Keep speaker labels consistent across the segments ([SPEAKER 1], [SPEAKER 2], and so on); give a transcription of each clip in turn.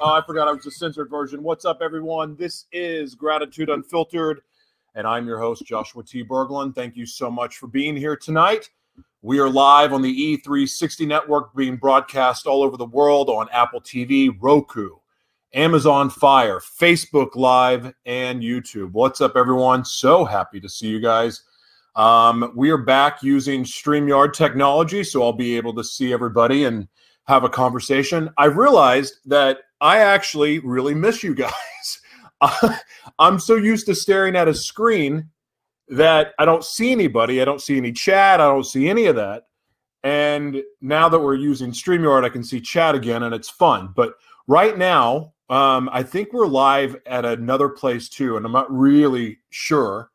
[SPEAKER 1] Oh, I forgot I was the censored version. What's up, everyone? This is Gratitude Unfiltered, and I'm your host, Joshua T. Berglund. Thank you so much for being here tonight. We are live on the E360 network, being broadcast all over the world on Apple TV, Roku, Amazon Fire, Facebook Live, and YouTube. What's up, everyone? So happy to see you guys. Um, we are back using StreamYard technology, so I'll be able to see everybody and have a conversation. I realized that I actually really miss you guys. I'm so used to staring at a screen that I don't see anybody. I don't see any chat. I don't see any of that. And now that we're using StreamYard, I can see chat again and it's fun. But right now, um, I think we're live at another place too. And I'm not really sure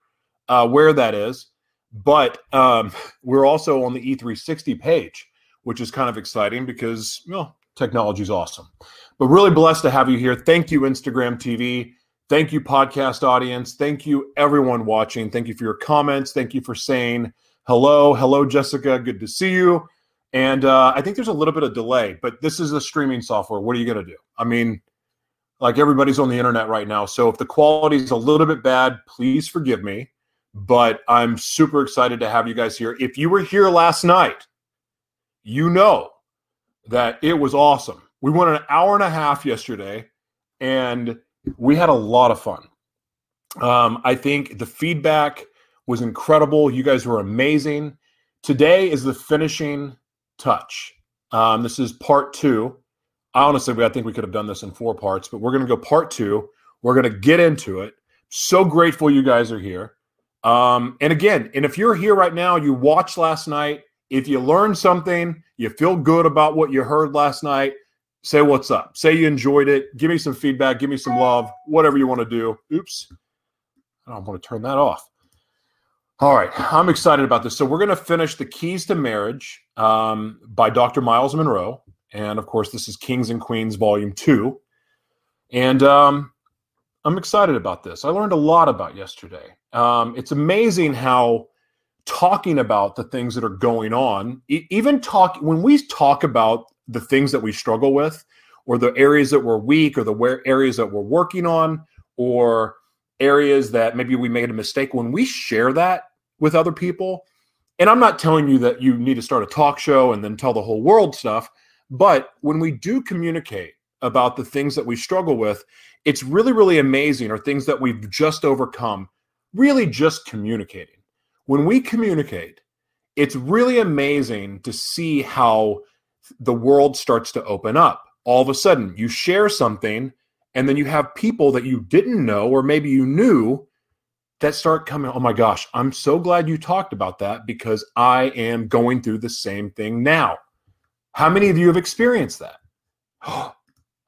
[SPEAKER 1] uh, where that is. But um, we're also on the E360 page, which is kind of exciting because, well, technology is awesome. But really blessed to have you here. Thank you, Instagram TV. Thank you, podcast audience. Thank you, everyone watching. Thank you for your comments. Thank you for saying hello. Hello, Jessica. Good to see you. And uh, I think there's a little bit of delay, but this is a streaming software. What are you going to do? I mean, like everybody's on the internet right now. So if the quality is a little bit bad, please forgive me but I'm super excited to have you guys here. If you were here last night, you know that it was awesome. We went an hour and a half yesterday, and we had a lot of fun. Um, I think the feedback was incredible. You guys were amazing. Today is the finishing touch. Um, this is part two. I honestly, I think we could have done this in four parts, but we're going to go part two. We're going to get into it. So grateful you guys are here. Um, and again, and if you're here right now, you watched last night, if you learned something, you feel good about what you heard last night, say what's up. Say you enjoyed it. Give me some feedback. Give me some love. Whatever you want to do. Oops. I don't want to turn that off. All right. I'm excited about this. So, we're going to finish The Keys to Marriage um, by Dr. Myles Munroe. And of course, this is Kings and Queens, Volume 2. And um, I'm excited about this. I learned a lot about yesterday. Um, it's amazing how talking about the things that are going on, even talk when we talk about the things that we struggle with, or the areas that we're weak, or the where areas that we're working on, or areas that maybe we made a mistake. When we share that with other people, and I'm not telling you that you need to start a talk show and then tell the whole world stuff, but when we do communicate about the things that we struggle with, it's really, really amazing, or things that we've just overcome, really just communicating. When we communicate, it's really amazing to see how the world starts to open up. All of a sudden, you share something, and then you have people that you didn't know, or maybe you knew, that start coming. Oh my gosh, I'm so glad you talked about that because I am going through the same thing now. How many of you have experienced that?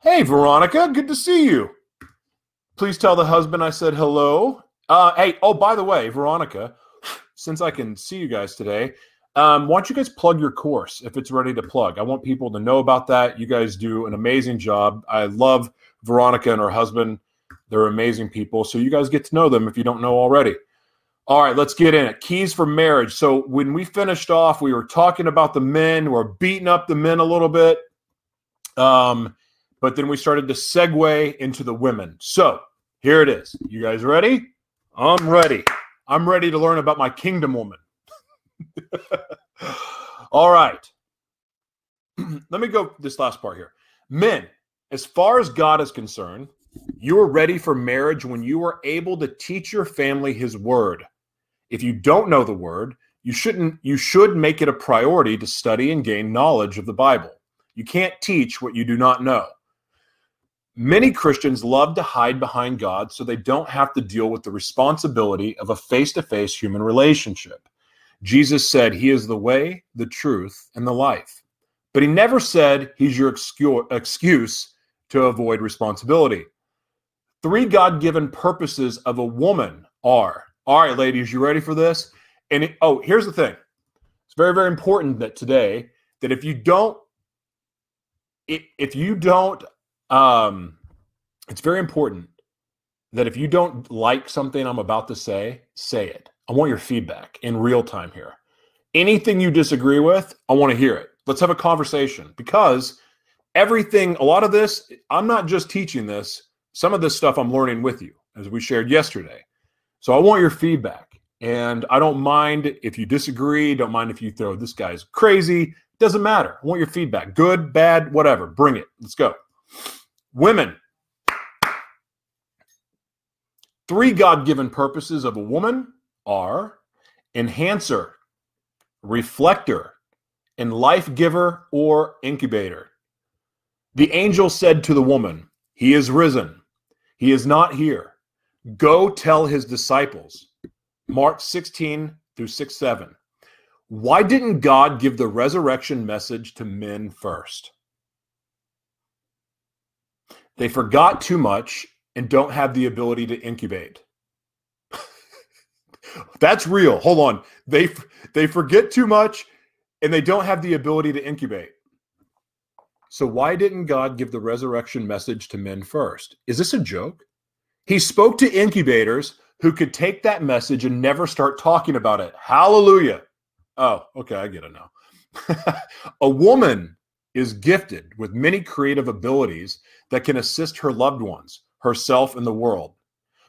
[SPEAKER 1] hey, Veronica, good to see you. Please tell the husband I said hello. Uh, hey, oh, by the way, Veronica, since I can see you guys today, um, why don't you guys plug your course if it's ready to plug? I want people to know about that. You guys do an amazing job. I love Veronica and her husband. They're amazing people. So you guys get to know them if you don't know already. All right, let's get in it. Keys for marriage. So when we finished off, we were talking about the men. We're beating up the men a little bit. Um, but then we started to segue into the women. So here it is. You guys ready? I'm ready. I'm ready to learn about my kingdom woman. All right. Let me go this last part here. Men, as far as God is concerned, you are ready for marriage when you are able to teach your family his word. If you don't know the word, you shouldn't you should make it a priority to study and gain knowledge of the Bible. You can't teach what you do not know. Many Christians love to hide behind God so they don't have to deal with the responsibility of a face to face human relationship. Jesus said he is the way, the truth, and the life. But he never said he's your excuse to avoid responsibility. Three God given purposes of a woman are all right, ladies, you ready for this? And it, oh, here's the thing it's very, very important that today, that if you don't, if you don't um, it's very important that if you don't like something I'm about to say, say it. I want your feedback in real time here. Anything you disagree with, I want to hear it. Let's have a conversation because everything, a lot of this, I'm not just teaching this. Some of this stuff I'm learning with you, as we shared yesterday. So I want your feedback. And I don't mind if you disagree, don't mind if you throw this guy's crazy. Doesn't matter. I want your feedback. Good, bad, whatever. Bring it. Let's go. Women. Three God given purposes of a woman are enhancer, reflector, and life giver or incubator. The angel said to the woman, He is risen. He is not here. Go tell his disciples. Mark 16 through 6 7. Why didn't God give the resurrection message to men first? They forgot too much and don't have the ability to incubate. That's real. Hold on. They they forget too much and they don't have the ability to incubate. So why didn't God give the resurrection message to men first? Is this a joke? He spoke to incubators who could take that message and never start talking about it. Hallelujah. Oh, okay, I get it now. a woman is gifted with many creative abilities that can assist her loved ones, herself, and the world.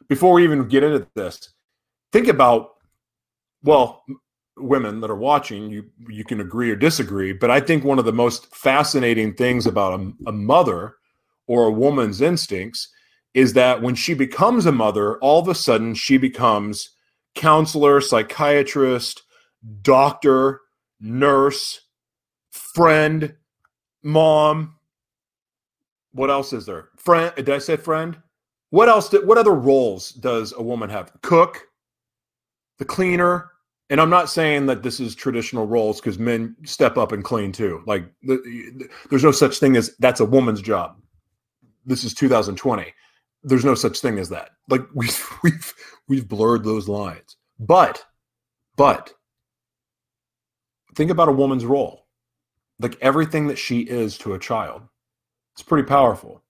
[SPEAKER 1] Before we even get into this, think about well, women that are watching, you you can agree or disagree, but I think one of the most fascinating things about a, a mother or a woman's instincts is that when she becomes a mother, all of a sudden she becomes counselor, psychiatrist, doctor, nurse, friend, mom. What else is there? Friend? Did I say friend? What else? Did, what other roles does a woman have? Cook, the cleaner, and I'm not saying that this is traditional roles because men step up and clean too. Like the, there's no such thing as that's a woman's job. This is 2020. There's no such thing as that. Like we've we've we've blurred those lines. But but think about a woman's role. Like everything that she is to a child. It's pretty powerful.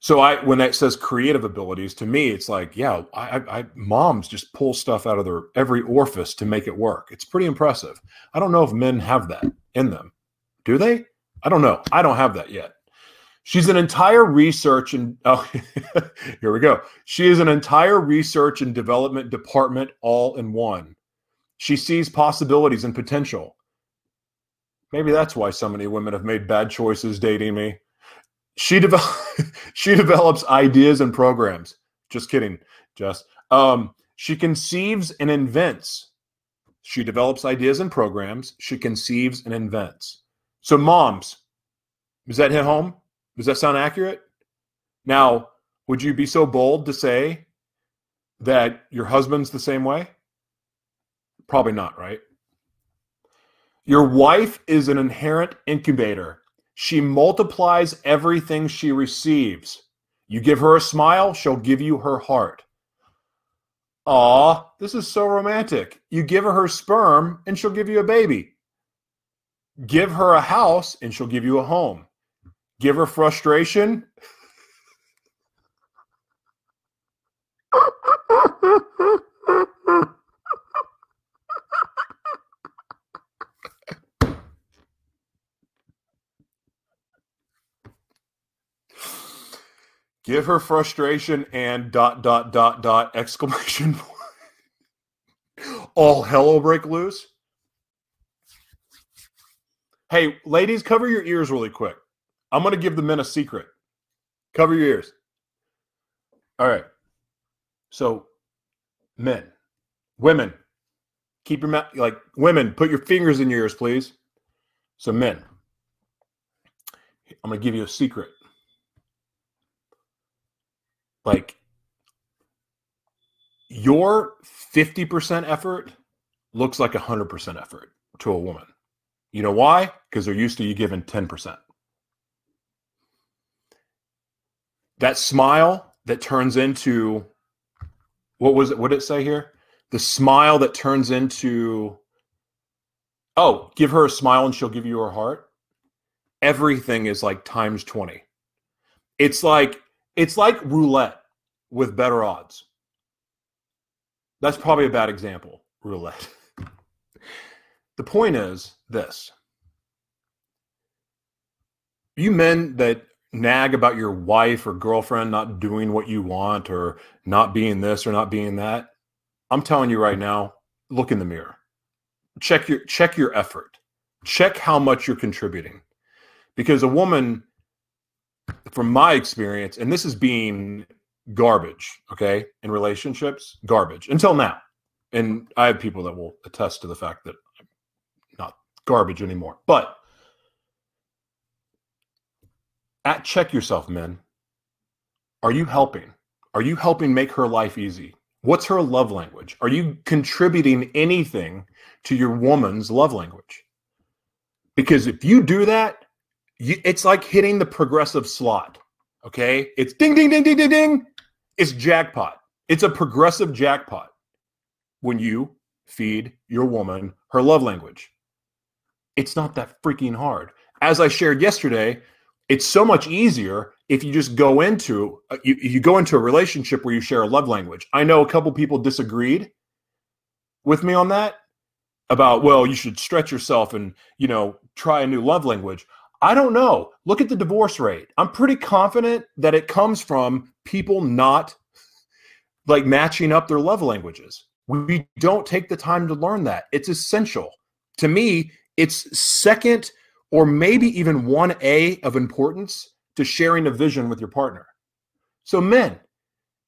[SPEAKER 1] So I, when it says creative abilities, to me, it's like, yeah, I, I, moms just pull stuff out of their every orifice to make it work. It's pretty impressive. I don't know if men have that in them. Do they? I don't know. I don't have that yet. She's an entire research and oh, here we go. She is an entire research and development department all in one. She sees possibilities and potential. Maybe that's why so many women have made bad choices dating me. She she develops ideas and programs. Just kidding, Jess. Um, she conceives and invents. She develops ideas and programs. She conceives and invents. So, moms, does that hit home? Does that sound accurate? Now, would you be so bold to say that your husband's the same way? Probably not, right? Your wife is an inherent incubator. She multiplies everything she receives. You give her a smile, she'll give you her heart. Aw, this is so romantic. You give her her sperm, and she'll give you a baby. Give her a house, and she'll give you a home. Give her frustration. Give her frustration and dot dot dot dot exclamation point. All hell will break loose. Hey, ladies, cover your ears really quick. I'm going to give the men a secret. Cover your ears. All right. So, men, women, keep your mouth like women, put your fingers in your ears, please. So, men, I'm going to give you a secret like your 50% effort looks like 100% effort to a woman. You know why? Because they're used to you giving 10%. That smile that turns into what was it? What did it say here? The smile that turns into oh, give her a smile and she'll give you her heart. Everything is like times 20. It's like it's like roulette with better odds. That's probably a bad example, roulette. the point is this you men that nag about your wife or girlfriend not doing what you want or not being this or not being that, I'm telling you right now, look in the mirror. Check your check your effort. Check how much you're contributing. Because a woman from my experience and this is being garbage, okay, in relationships, garbage until now. And I have people that will attest to the fact that I'm not garbage anymore. But at check yourself, men. Are you helping? Are you helping make her life easy? What's her love language? Are you contributing anything to your woman's love language? Because if you do that, it's like hitting the progressive slot. Okay. It's ding, ding, ding, ding, ding, ding. It's jackpot. It's a progressive jackpot when you feed your woman her love language. It's not that freaking hard. As I shared yesterday, it's so much easier if you just go into uh, you, you go into a relationship where you share a love language. I know a couple people disagreed with me on that about well, you should stretch yourself and you know try a new love language. I don't know. Look at the divorce rate. I'm pretty confident that it comes from people not like matching up their love languages. We don't take the time to learn that. It's essential. To me, it's second or maybe even 1A of importance to sharing a vision with your partner. So, men,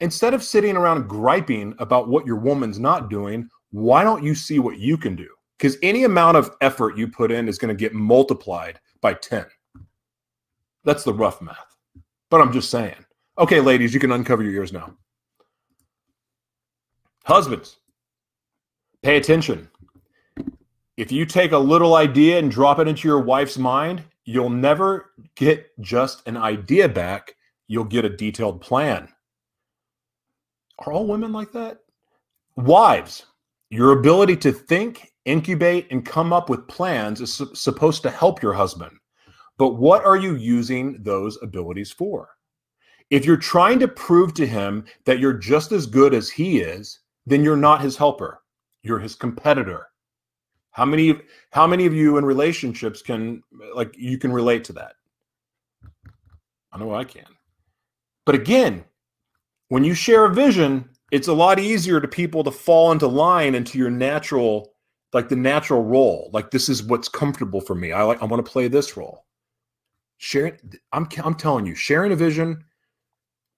[SPEAKER 1] instead of sitting around griping about what your woman's not doing, why don't you see what you can do? Because any amount of effort you put in is going to get multiplied by 10. That's the rough math. But I'm just saying. Okay, ladies, you can uncover your ears now. Husbands, pay attention. If you take a little idea and drop it into your wife's mind, you'll never get just an idea back. You'll get a detailed plan. Are all women like that? Wives, your ability to think, incubate, and come up with plans is su- supposed to help your husband. But what are you using those abilities for? If you're trying to prove to him that you're just as good as he is, then you're not his helper. You're his competitor. How many how many of you in relationships can like you can relate to that? I know I can. But again, when you share a vision, it's a lot easier to people to fall into line into your natural like the natural role. Like this is what's comfortable for me. I like I want to play this role sharing I'm I'm telling you, sharing a vision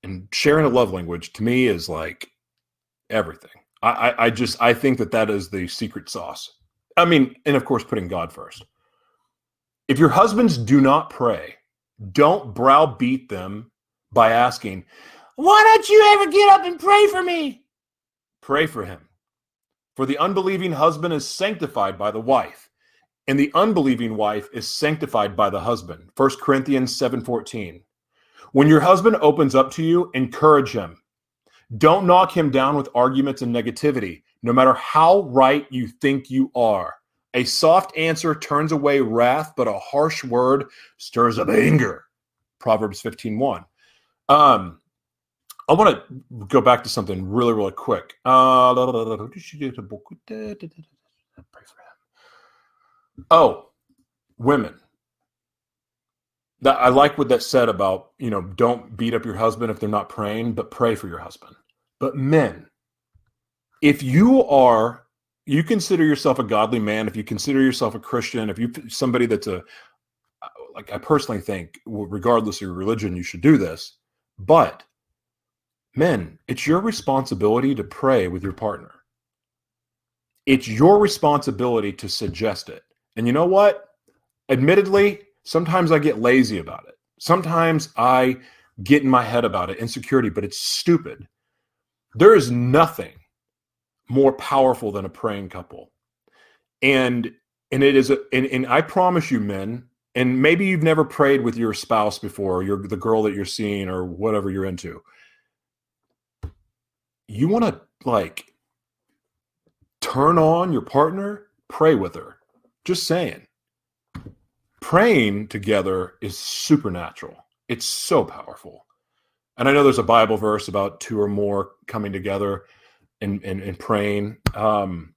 [SPEAKER 1] and sharing a love language to me is like everything. I, I, I just I think that that is the secret sauce. I mean, and of course, putting God first. If your husbands do not pray, don't browbeat them by asking, "Why don't you ever get up and pray for me?" Pray for him. For the unbelieving husband is sanctified by the wife and the unbelieving wife is sanctified by the husband. 1 corinthians 7.14 when your husband opens up to you encourage him. Don't knock him down with arguments and negativity no matter how right you think you are. A soft answer turns away wrath but a harsh word stirs up anger. Proverbs 15.1 um, I want to go back to something really, really quick. Uh, Oh, women. That I like what that said about, you know, don't beat up your husband if they're not praying, but pray for your husband. But men, if you are you consider yourself a godly man, if you consider yourself a Christian, if you somebody that's a like I personally think regardless of your religion you should do this, but men, it's your responsibility to pray with your partner. It's your responsibility to suggest it. And you know what? Admittedly, sometimes I get lazy about it. Sometimes I get in my head about it, insecurity, but it's stupid. There is nothing more powerful than a praying couple. And and it is a and, and I promise you, men, and maybe you've never prayed with your spouse before, or you're the girl that you're seeing or whatever you're into. You want to like turn on your partner, pray with her just saying. Praying together is supernatural. It's so powerful. And I know there's a Bible verse about two or more coming together and, and, and praying. Um,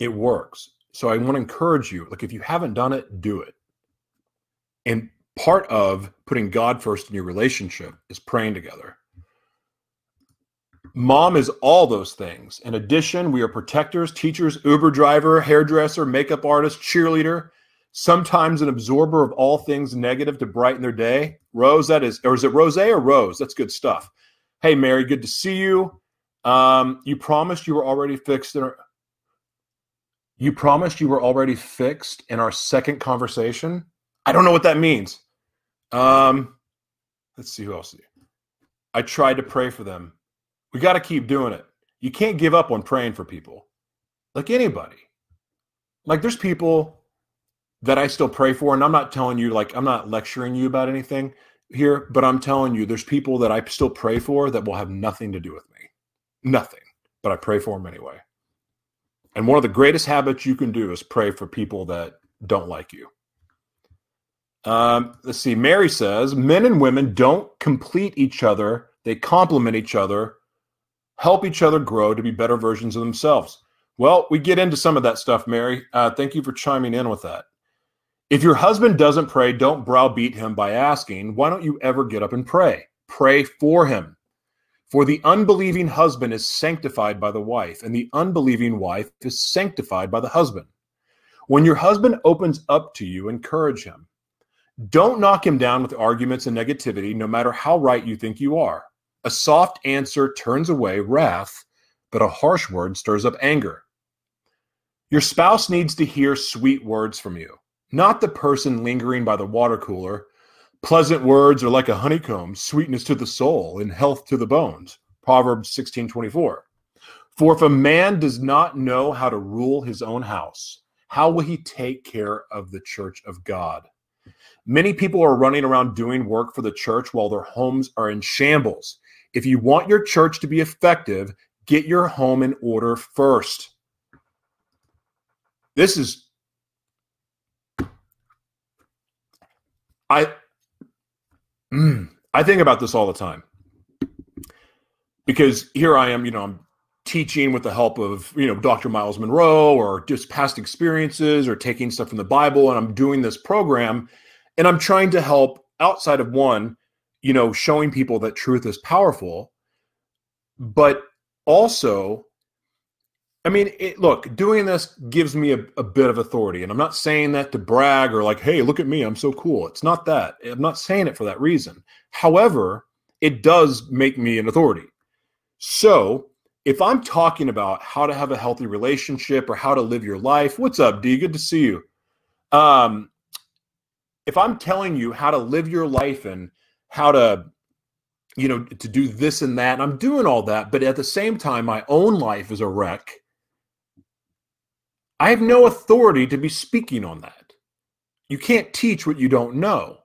[SPEAKER 1] it works. So I want to encourage you, like if you haven't done it, do it. And part of putting God first in your relationship is praying together. Mom is all those things. In addition, we are protectors, teachers, Uber driver, hairdresser, makeup artist, cheerleader, sometimes an absorber of all things negative to brighten their day. Rose, that is, or is it Rose or Rose? That's good stuff. Hey, Mary, good to see you. Um, you promised you were already fixed in our. You promised you were already fixed in our second conversation. I don't know what that means. Um, let's see who else. I tried to pray for them. We got to keep doing it. You can't give up on praying for people, like anybody. Like there's people that I still pray for, and I'm not telling you like I'm not lecturing you about anything here, but I'm telling you there's people that I still pray for that will have nothing to do with me, nothing. But I pray for them anyway. And one of the greatest habits you can do is pray for people that don't like you. Um, let's see. Mary says men and women don't complete each other, they complement each other, help each other grow to be better versions of themselves. Well, we get into some of that stuff, Mary. Uh, thank you for chiming in with that. If your husband doesn't pray, don't browbeat him by asking, Why don't you ever get up and pray? Pray for him. For the unbelieving husband is sanctified by the wife, and the unbelieving wife is sanctified by the husband. When your husband opens up to you, encourage him. Don't knock him down with arguments and negativity, no matter how right you think you are. A soft answer turns away wrath, but a harsh word stirs up anger. Your spouse needs to hear sweet words from you, not the person lingering by the water cooler. Pleasant words are like a honeycomb, sweetness to the soul and health to the bones. Proverbs 16:24. For if a man does not know how to rule his own house, how will he take care of the church of God? Many people are running around doing work for the church while their homes are in shambles. If you want your church to be effective, get your home in order first. This is I mm, I think about this all the time. Because here I am, you know, I'm teaching with the help of, you know, Dr. Myles Munroe or just past experiences or taking stuff from the Bible and I'm doing this program and i'm trying to help outside of one you know showing people that truth is powerful but also i mean it, look doing this gives me a, a, bit of authority and i'm not saying that to brag or like hey look at me i'm so cool. It's not that. I'm not saying it for that reason. However it does make me an authority. So if i'm talking about how to have a healthy relationship or how to live your life what's up d? Good to see you. Um if I'm telling you how to live your life and how to, you know, to do this and that, and I'm doing all that, but at the same time, my own life is a wreck, I have no authority to be speaking on that. You can't teach what you don't know.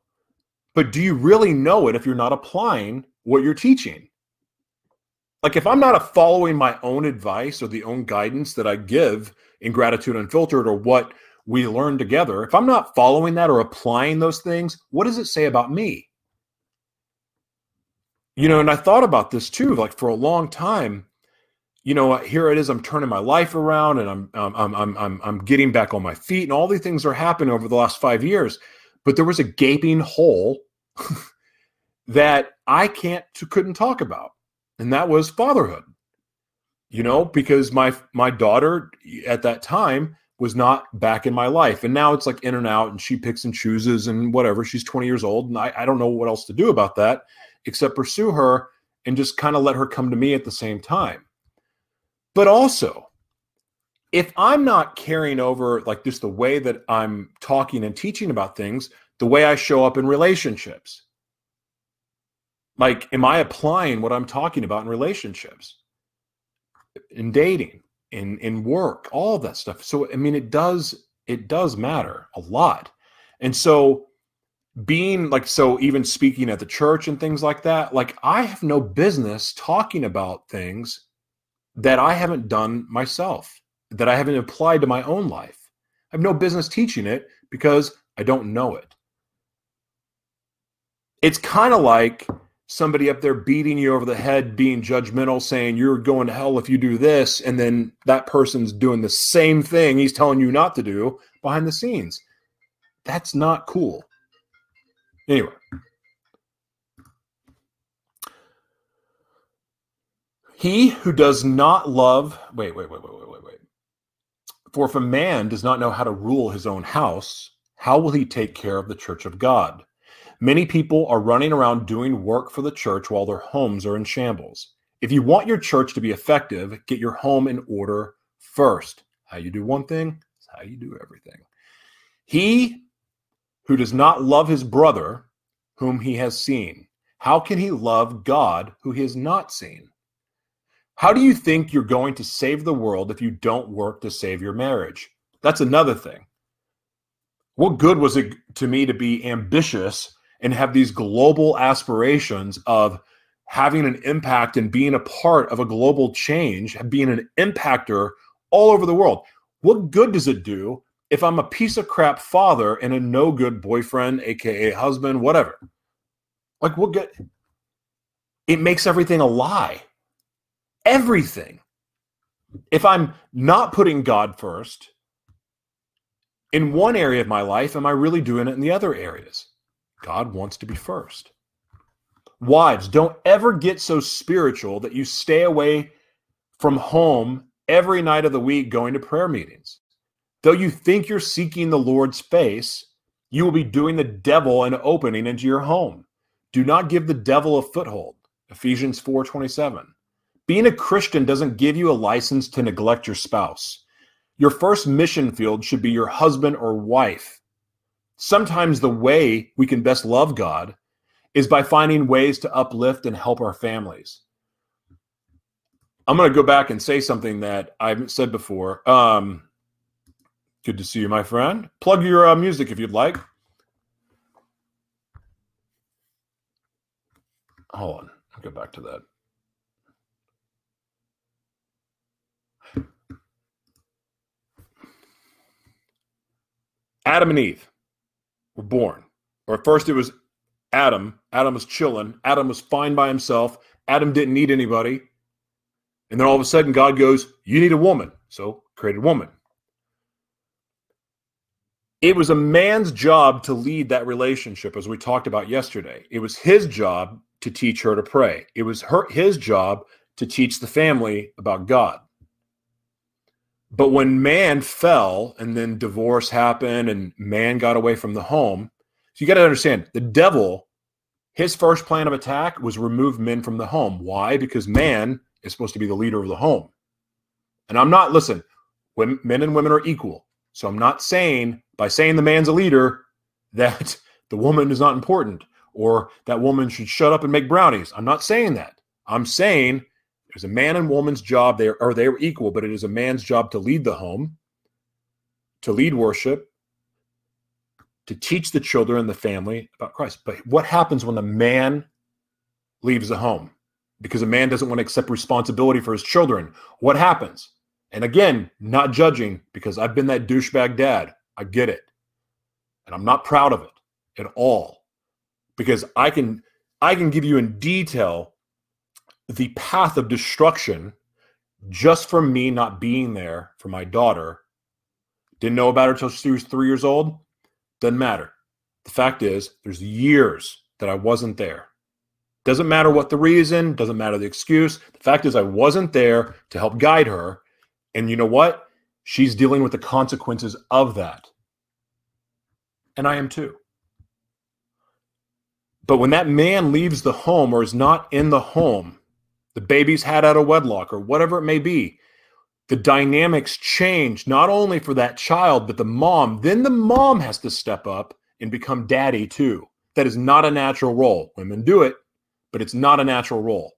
[SPEAKER 1] But do you really know it if you're not applying what you're teaching? Like if I'm not following my own advice or the own guidance that I give in gratitude unfiltered or what we learn together, if I'm not following that or applying those things, what does it say about me? You know, and I thought about this too, like for a long time. You know, here it is. I'm turning my life around, and I'm I'm I'm I'm I'm getting back on my feet, and all these things are happening over the last five years. But there was a gaping hole that I can't couldn't talk about, and that was fatherhood. You know, because my my daughter at that time was not back in my life. And now it's like in and out, and she picks and chooses and whatever. She's 20 years old, and I, I don't know what else to do about that except pursue her and just kind of let her come to me at the same time. But also, if I'm not carrying over like just the way that I'm talking and teaching about things, the way I show up in relationships, like, am I applying what I'm talking about in relationships, in dating? in in work, all that stuff. So I mean, it does it does matter a lot, and so being like so even speaking at the church and things like that like i have no business talking about things that i haven't done myself that i haven't applied to my own life i have no business teaching it because i don't know it it's kind of like somebody up there beating you over the head, being judgmental, saying you're going to hell if you do this, and then that person's doing the same thing he's telling you not to do behind the scenes. That's not cool. Anyway. He who does not love, wait, wait, wait, wait, wait, wait, wait. For if a man does not know how to rule his own house, how will he take care of the church of God? Many people are running around doing work for the church while their homes are in shambles. If you want your church to be effective, get your home in order first. How you do one thing is how you do everything. He who does not love his brother, whom he has seen, how can he love God who he has not seen? How do you think you're going to save the world if you don't work to save your marriage? That's another thing. What good was it to me to be ambitious and have these global aspirations of having an impact and being a part of a global change, being an impactor all over the world? What good does it do if I'm a piece of crap father and a no good boyfriend, aka husband, whatever? Like, what good? It makes everything a lie everything. If I'm not putting God first in one area of my life, am I really doing it in the other areas? God wants to be first. Wives, don't ever get so spiritual that you stay away from home every night of the week going to prayer meetings. Though you think you're seeking the Lord's face, you will be doing the devil an opening into your home. Do not give the devil a foothold. Ephesians 4:27. Being a Christian doesn't give you a license to neglect your spouse. Your first mission field should be your husband or wife. Sometimes the way we can best love God is by finding ways to uplift and help our families. I'm going to go back and say something that I've said before. Um, good to see you, my friend. Plug your uh, music if you'd like. Hold on. I'll go back to that. Adam and Eve were born. Or at first it was Adam. Adam was chilling. Adam was fine by himself. Adam didn't need anybody. And then all of a sudden God goes, You need a woman. So created woman. It was a man's job to lead that relationship, as we talked about yesterday. It was his job to teach her to pray. It was her his job to teach the family about God. But when man fell and then divorce happened and man got away from the home, so you got to understand the devil, his first plan of attack was remove men from the home. Why? Because man is supposed to be the leader of the home. And I'm not, listen, men and women are equal. So I'm not saying by saying the man's a leader that the woman is not important or that woman should shut up and make brownies. I'm not saying that. I'm saying there's a man and woman's job. They are, or they are equal, but it is a man's job to lead the home, to lead worship, to teach the children and the family about Christ. But what happens when a man leaves the home? Because a man doesn't want to accept responsibility for his children. What happens? And again, not judging because I've been that douchebag dad. I get it. And I'm not proud of it at all. Because I can I can give you in detail the path of destruction just from me not being there for my daughter. Didn't know about her until she was three years old. Doesn't matter. The fact is, there's years that I wasn't there. Doesn't matter what the reason, doesn't matter the excuse. The fact is, I wasn't there to help guide her. And you know what? She's dealing with the consequences of that. And I am too. But when that man leaves the home or is not in the home, the baby's had out of wedlock or whatever it may be the dynamics change not only for that child but the mom then the mom has to step up and become daddy too that is not a natural role women do it but it's not a natural role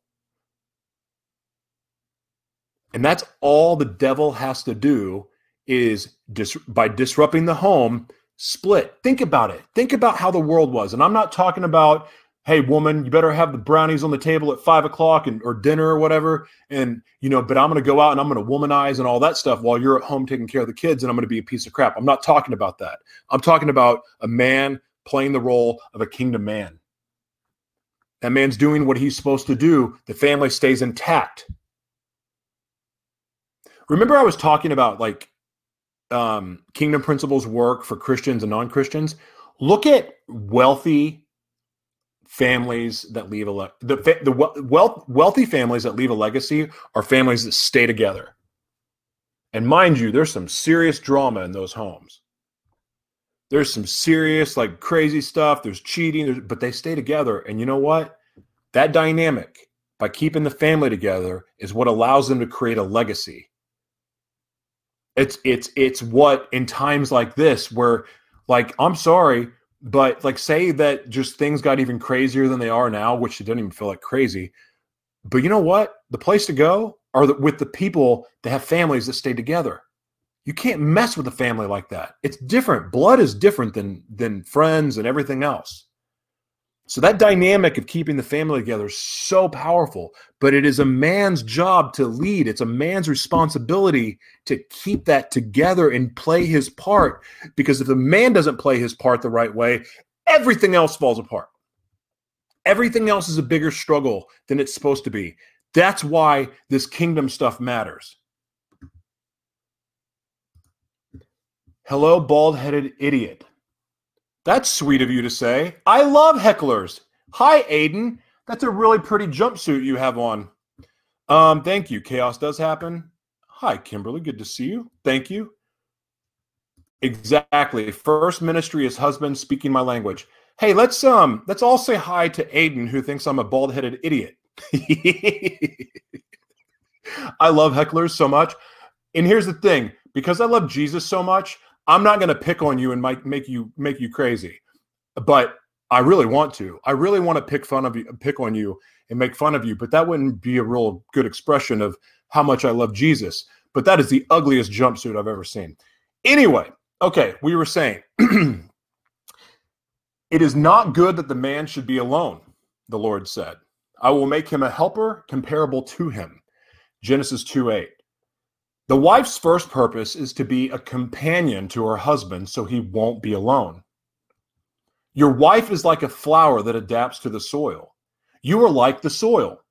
[SPEAKER 1] and that's all the devil has to do is dis- by disrupting the home split. Think about it. Think about how the world was. And i'm not talking about hey woman you better have the brownies on the table at five o'clock and or dinner or whatever. And you know but i'm to go out and i'm to womanize and all that stuff while you're at home taking care of the kids and i'm to be a piece of crap. I'm not talking about that. I'm talking about a man playing the role of a kingdom man. That man's doing what he's supposed to do. The family stays intact remember i was talking about like um, kingdom principles work for christians and non-christians look at wealthy families that leave a le- the the wealth, wealthy families that leave a legacy are families that stay together. And mind you, there's some serious drama in those homes. There's some serious, like crazy stuff. There's cheating, there's, but they stay together. And you know what? That dynamic, by keeping the family together, is what allows them to create a legacy. It's it's it's what in times like this, where like I'm sorry, but like say that just things got even crazier than they are now, which it doesn't even feel like crazy. But you know what? The place to go are the, with the people that have families that stay together. You can't mess with a family like that. It's different. Blood is different than than friends and everything else. So that dynamic of keeping the family together is so powerful, but it is a man's job to lead. It's a man's responsibility to keep that together and play his part because if the man doesn't play his part the right way, everything else falls apart. Everything else is a bigger struggle than it's supposed to be. That's why this kingdom stuff matters. Hello, bald headed idiot. That's sweet of you to say. I love hecklers. Hi, Aiden. That's a really pretty jumpsuit you have on. Um, thank you. Chaos does happen. Hi, Kimberly. Good to see you. Thank you. Exactly. First ministry is husband speaking my language. Hey, let's um let's all say hi to Aiden who thinks I'm a bald-headed idiot. I love hecklers so much. And here's the thing, because I love Jesus so much, I'm not going to pick on you and make, make you make you crazy. But I really want to. I really want to pick fun of you, pick on you and make fun of you, but that wouldn't be a real good expression of how much I love Jesus. But that is the ugliest jumpsuit I've ever seen. Anyway, okay, we were saying it is not good that the man should be alone, the Lord said. I will make him a helper comparable to him. Genesis 2 8. The wife's first purpose is to be a companion to her husband so he won't be alone. Your wife is like a flower that adapts to the soil. You are like the soil.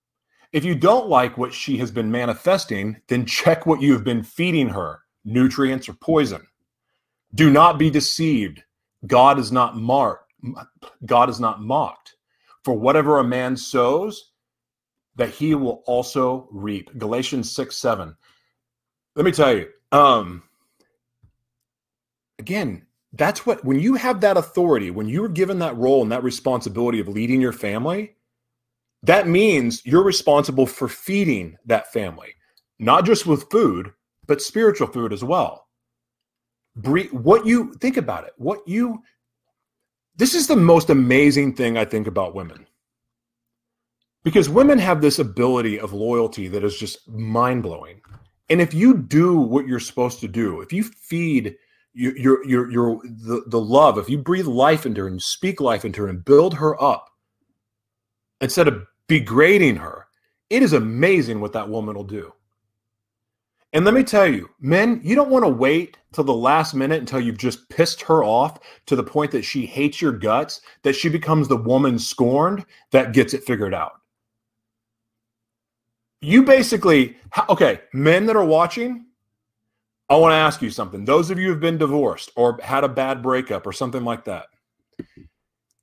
[SPEAKER 1] If you don't like what she has been manifesting, then check what you have been feeding her nutrients or poison. Do not be deceived. God is not marked. God is not mocked. For whatever a man sows, that he will also reap. Galatians 6 7. Let me tell you, um, again, that's what, when you have that authority, when you are given that role and that responsibility of leading your family, that means you're responsible for feeding that family, not just with food, but spiritual food as well. What you think about it, what you this is the most amazing thing I think about women. Because women have this ability of loyalty that is just mind blowing. And if you do what you're supposed to do, if you feed your, your, your, your the, the love, if you breathe life into her and speak life into her and build her up instead of degrading her, it is amazing what that woman will do. And let me tell you, men, you don't want to wait till the last minute until you've just pissed her off to the point that she hates your guts, that she becomes the woman scorned that gets it figured out. You basically, okay, men that are watching, I want to ask you something. Those of you who've been divorced or had a bad breakup or something like that,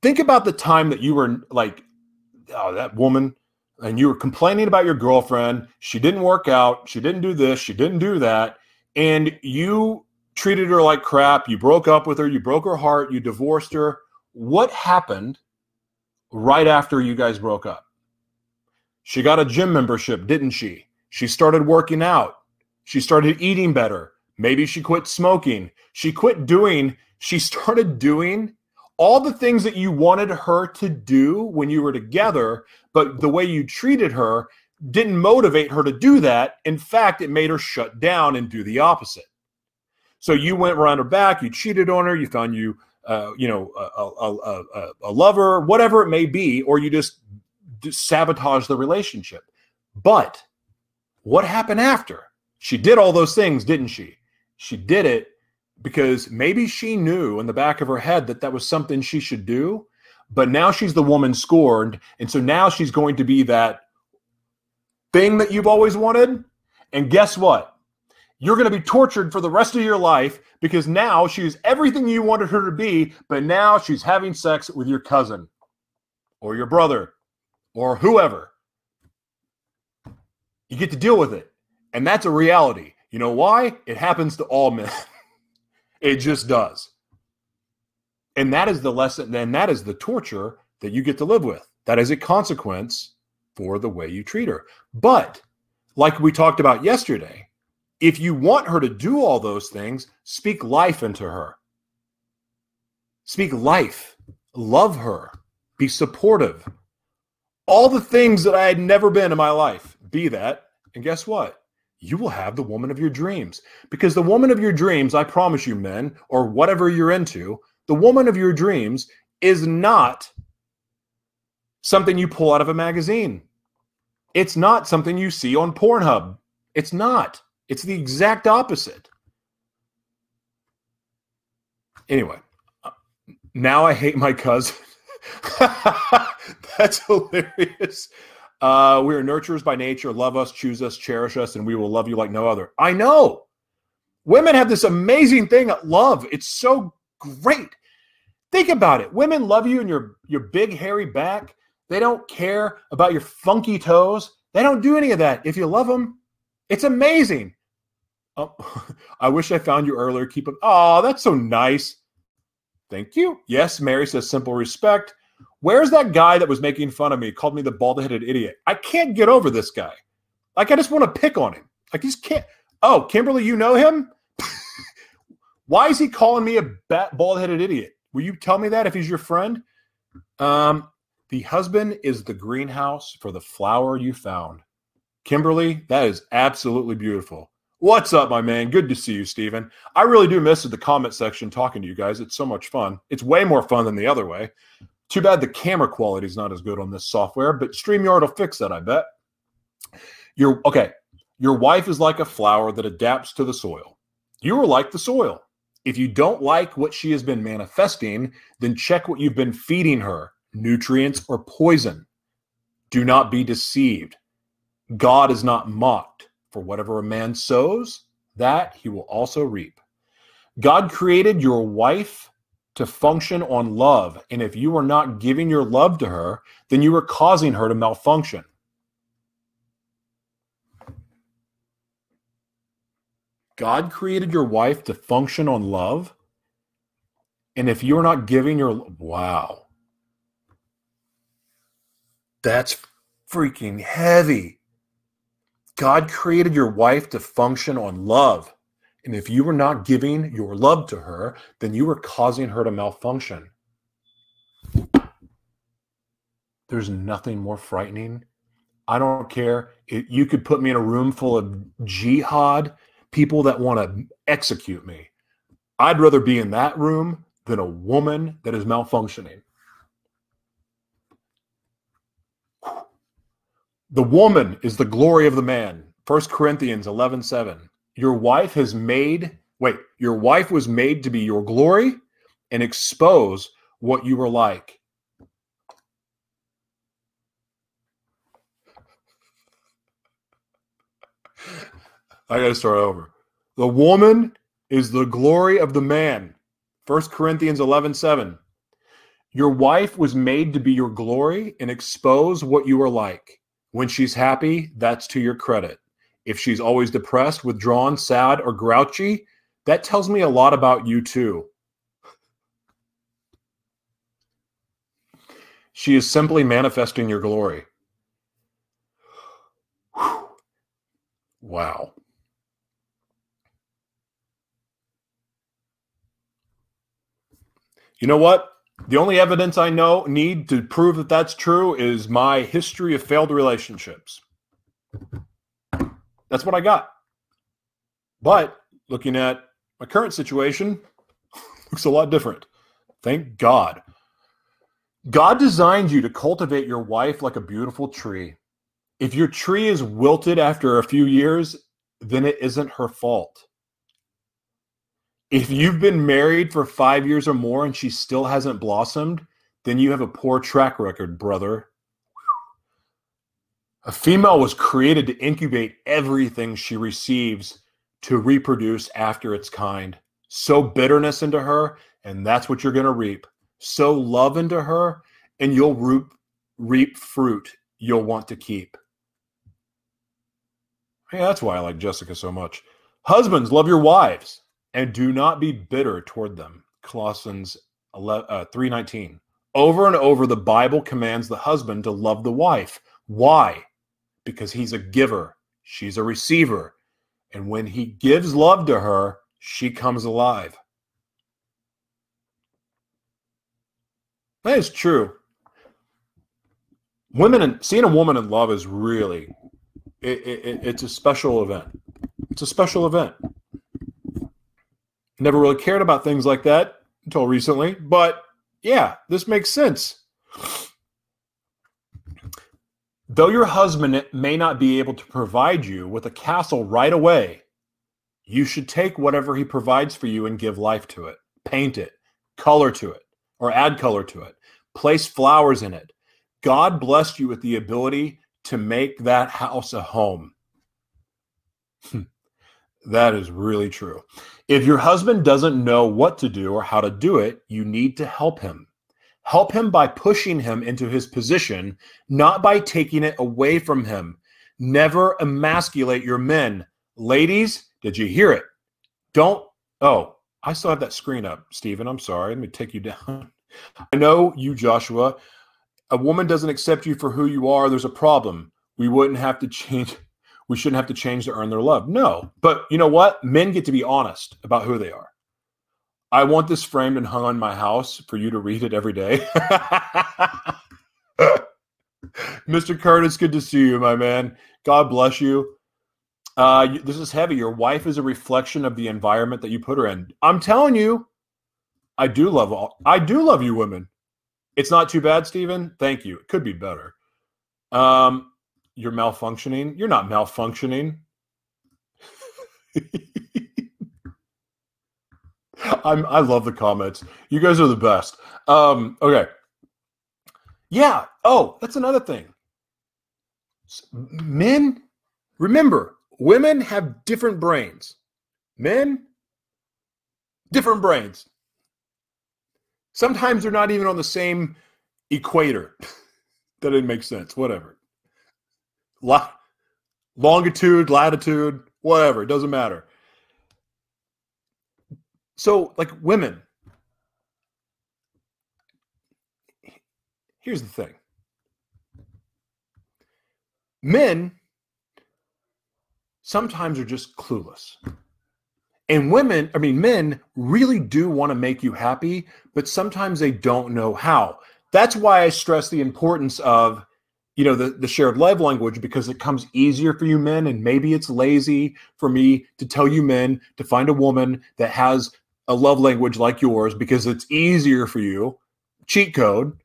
[SPEAKER 1] think about the time that you were like, oh, that woman, and you were complaining about your girlfriend, she didn't work out, she didn't do this, she didn't do that, and you treated her like crap, you broke up with her, you broke her heart, you divorced her. What happened right after you guys broke up? She got a gym membership, didn't she? She started working out. She started eating better. Maybe she quit smoking. She quit doing, she started doing all the things that you wanted her to do when you were together, but the way you treated her didn't motivate her to do that. In fact, it made her shut down and do the opposite. So you went around her back, you cheated on her, you found you, uh, you know, a, a, a, a, lover, whatever it may be, or you just sabotage the relationship. But what happened after? She did all those things, didn't she? She did it because maybe she knew in the back of her head that that was something she should do, but now she's the woman scorned. And so now she's going to be that thing that you've always wanted. And guess what? You're going to be tortured for the rest of your life because now she's everything you wanted her to be, but now she's having sex with your cousin. or your brother or whoever. You get to deal with it. And that's a reality. You know why? It happens to all men. it just does. And that is the lesson, then that is the torture that you get to live with. That is a consequence for the way you treat her. But like we talked about yesterday, if you want her to do all those things, speak life into her. Speak life. Love her. Be supportive. All the things that I had never been in my life, be that. And guess what? You will have the woman of your dreams. Because the woman of your dreams, I promise you, men, or whatever you're into, the woman of your dreams is not something you pull out of a magazine. It's not something you see on Pornhub. It's not. It's the exact opposite. Anyway, uh, now I hate my cousin. That's hilarious. Uh, we are nurturers by nature. Love us, choose us, cherish us, and we will love you like no other. I know. Women have this amazing thing at love. It's so great. Think about it. Women love you and your your big hairy back. They don't care about your funky toes. They don't do any of that. If you love them, it's amazing. Oh, I wish I found you earlier. Keep them. Oh, that's so nice. Thank you. Yes, Mary says simple respect. Where's that guy that was making fun of me, called me the bald headed idiot? I can't get over this guy. Like, I just want to pick on him. Like, he's can't. Oh, Kimberly, you know him? Why is he calling me a bald headed idiot? Will you tell me that if he's your friend? Um, the husband is the greenhouse for the flower you found. Kimberly, that is absolutely beautiful. What's up, my man? Good to see you, Stephen. I really do miss the comment section talking to you guys. It's so much fun. It's way more fun than the other way. Too bad the camera quality is not as good on this software, but StreamYard will fix that, I bet. Your okay. Your wife is like a flower that adapts to the soil. You are like the soil. If you don't like what she has been manifesting, then check what you've been feeding her nutrients or poison. Do not be deceived. God is not mocked. For whatever a man sows, that he will also reap. God created your wife to function on love. And if you are not giving your love to her, then you are causing her to malfunction. God created your wife to function on love. And if you're not giving your wow, that's freaking heavy. God created your wife to function on love. And if you were not giving your love to her, then you were causing her to malfunction. There's nothing more frightening. I don't care. It, you could put me in a room full of jihad people that want to execute me. I'd rather be in that room than a woman that is malfunctioning. The woman is the glory of the man. 1 Corinthians 11 7 your wife has made wait your wife was made to be your glory and expose what you were like. I gotta start over. The woman is the glory of the man. 1 corinthians 11 7 your wife was made to be your glory and expose what you are like. When she's happy that's to your credit if she's always depressed, withdrawn, sad, or grouchy, that tells me a lot about you too. She is simply manifesting your glory. Wow. You know what? The only evidence I know need to prove that that's true is my history of failed relationships. That's what I got. But looking at my current situation, looks a lot different. Thank God. God designed you to cultivate your wife like a beautiful tree. If your tree is wilted after a few years, then it isn't her fault. If you've been married for five years or more and she still hasn't blossomed, then you have a poor track record, brother. A female was created to incubate everything she receives to reproduce after its kind. Sow bitterness into her, and that's what you're going to reap. Sow love into her, and you'll reap reap fruit you'll want to keep. Yeah, that's why I like Jessica so much. Husbands, love your wives and do not be bitter toward them. Colossians 11, uh, 3:19. Over and over the Bible commands the husband to love the wife. Why? Because he's a giver, she's a receiver. And when he gives love to her, she comes alive. That is true. Women and seeing a woman in love is really it, it, it's a special event. It's a special event. Never really cared about things like that until recently, but yeah, this makes sense. Though your husband may not be able to provide you with a castle right away, you should take whatever he provides for you and give life to it, paint it, color to it, or add color to it, place flowers in it. God blessed you with the ability to make that house a home. Hmm. that is really true. If your husband doesn't know what to do or how to do it, you need to help him. Help him by pushing him into his position, not by taking it away from him. Never emasculate your men. Ladies, did you hear it? Don't. Oh, I still have that screen up, Stephen. I'm sorry. Let me take you down. I know you, Joshua. A woman doesn't accept you for who you are. There's a problem. We wouldn't have to change. We shouldn't have to change to earn their love. No. But you know what? Men get to be honest about who they are. I want this framed and hung on my house for you to read it every day. Mr. Curtis, good to see you, my man. God bless you. Uh, this is heavy. Your wife is a reflection of the environment that you put her in. I'm telling you, I do love all. I do love you, women. It's not too bad, Stephen. Thank you. It could be better. Um, you're malfunctioning. You're not malfunctioning. I'm I love the comments. You guys are the best. Um, okay. Yeah. Oh, that's another thing. Men, remember, women have different brains. Men, different brains. Sometimes they're not even on the same equator. that didn't make sense. Whatever. La- longitude, latitude, whatever. It doesn't matter. So, like women, here's the thing men sometimes are just clueless. And women, I mean, men really do want to make you happy, but sometimes they don't know how. That's why I stress the importance of, you know, the, the shared love language because it comes easier for you men. And maybe it's lazy for me to tell you men to find a woman that has a love language like yours because it's easier for you. Cheat code.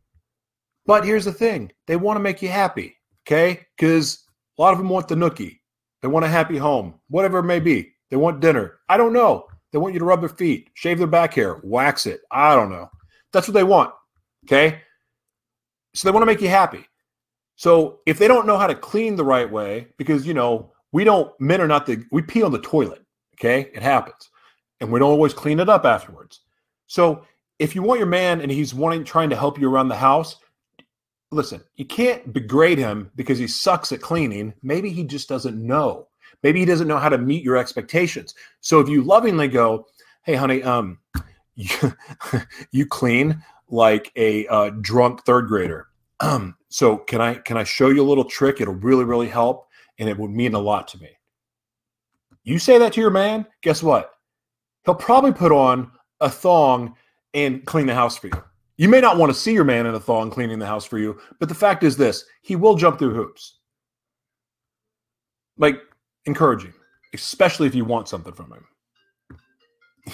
[SPEAKER 1] But here's the thing they want to make you happy, okay? Because a lot of them want the nookie. They want a happy home, whatever it may be. They want dinner. I don't know. They want you to rub their feet, shave their back hair, wax it. I don't know. That's what they want, okay? So they want to make you happy. So if they don't know how to clean the right way, because, you know, we don't, men are not the, we pee on the toilet, okay? It happens and we don't always clean it up afterwards. So if you want your man and he's wanting trying to help you around the house, listen, you can't degrade him because he sucks at cleaning. Maybe he just doesn't know. Maybe he doesn't know how to meet your expectations. So if you lovingly go, "Hey, honey, um, you, you clean like a uh, drunk third grader. Um, so can I can I show you a little trick? It'll really really help, and it would mean a lot to me." You say that to your man, guess what? He'll probably put on a thong and clean the house for you. You may not want to see your man in a thong cleaning the house for you, but the fact is this he will jump through hoops. Like, encouraging, especially if you want something from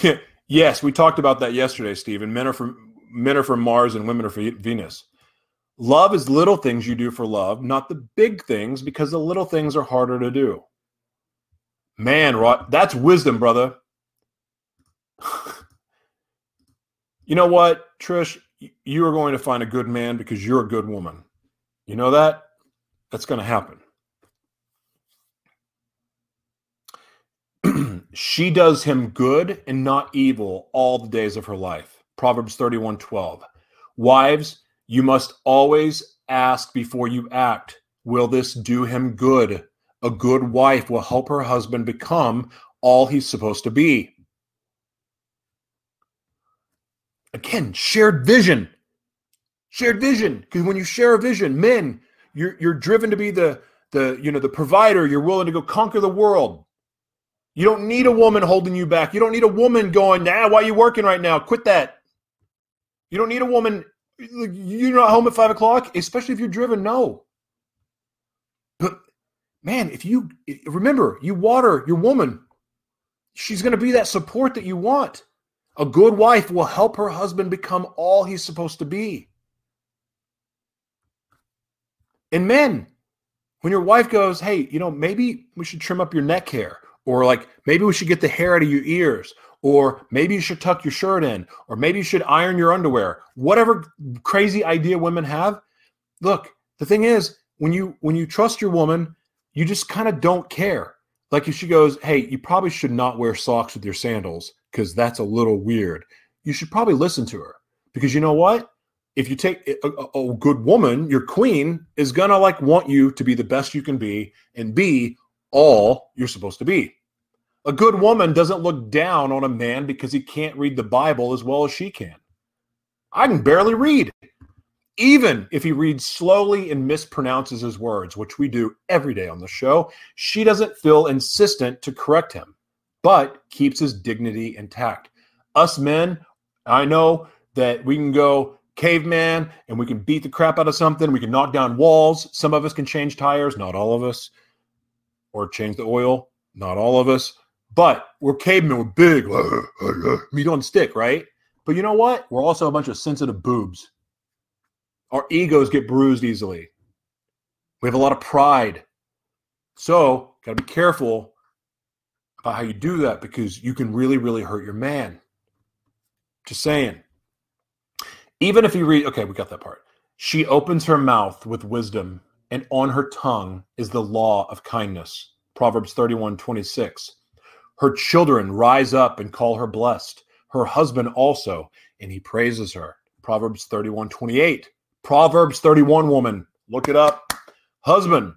[SPEAKER 1] him. yes, we talked about that yesterday, Stephen. Men are from men are from Mars and women are from Venus. Love is little things you do for love, not the big things, because the little things are harder to do. Man, that's wisdom, brother. You know what, Trish? You are going to find a good man because you're a good woman. You know that? That's going to happen. she does him good and not evil all the days of her life. Proverbs 31 12. Wives, you must always ask before you act. Will this do him good? A good wife will help her husband become all he's supposed to be. Again, shared vision. Shared vision. Because when you share a vision, men, you're you're driven to be the the you know the provider. You're willing to go conquer the world. You don't need a woman holding you back. You don't need a woman going, nah, why are you working right now? Quit that. You don't need a woman. You're not home at five o'clock, especially if you're driven. No. But man, if you remember, you water your woman, she's going to be that support that you want. A good wife will help her husband become all he's supposed to be. And men, when your wife goes, hey, you know, maybe we should trim up your neck hair, or like maybe we should get the hair out of your ears, or maybe you should tuck your shirt in, or maybe you should iron your underwear. Whatever crazy idea women have. Look, the thing is, when you when you trust your woman, you just kind of don't care. Like if she goes, "Hey, you probably should not wear socks with your sandals because that's a little weird." You should probably listen to her because you know what? If you take a, a, a good woman, your queen is gonna like want you to be the best you can be and be all you're supposed to be. A good woman doesn't look down on a man because he can't read the Bible as well as she can. I can barely read. Even if he reads slowly and mispronounces his words, which we do every day on the show, she doesn't feel insistent to correct him, but keeps his dignity intact. Us men, I know that we can go caveman and we can beat the crap out of something. We can knock down walls. Some of us can change tires, not all of us, or change the oil, not all of us. But we're cavemen, we're big, meat on stick, right? But you know what? We're also a bunch of sensitive boobs. Our egos get bruised easily. We have a lot of pride. So, got to be careful about how you do that because you can really, really hurt your man. Just saying. Even if you read, okay, we got that part. She opens her mouth with wisdom, and on her tongue is the law of kindness. Proverbs 31 26. Her children rise up and call her blessed, her husband also, and he praises her. Proverbs 31 28. Proverbs 31 woman, look it up. Husband,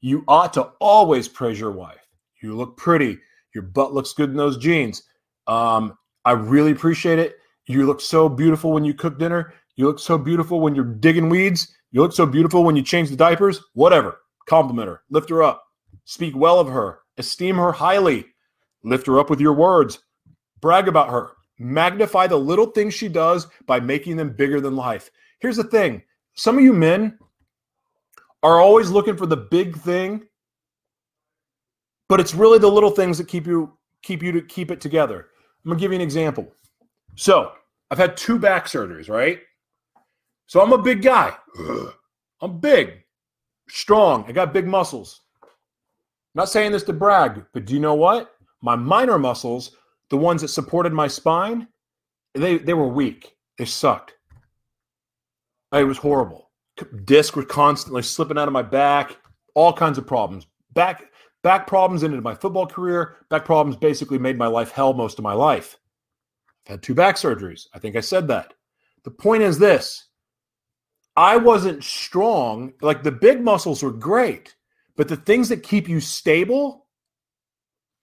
[SPEAKER 1] you ought to always praise your wife. You look pretty. Your butt looks good in those jeans. Um, I really appreciate it. You look so beautiful when you cook dinner. You look so beautiful when you're digging weeds. You look so beautiful when you change the diapers. Whatever. Compliment her. Lift her up. Speak well of her. Esteem her highly. Lift her up with your words. Brag about her. Magnify the little things she does by making them bigger than life. Here's the thing some of you men are always looking for the big thing, but it's really the little things that keep you keep you to keep it together. I'm gonna give you an example. So I've had two back surgeries, right? So I'm a big guy. I'm big, strong. I got big muscles. I'm not saying this to brag, but do you know what? My minor muscles, the ones that supported my spine, they, they were weak. They sucked. It was horrible. Disc was constantly slipping out of my back, all kinds of problems. Back back problems ended my football career. Back problems basically made my life hell most of my life. I've had two back surgeries. I think I said that. The point is this I wasn't strong. Like the big muscles were great, but the things that keep you stable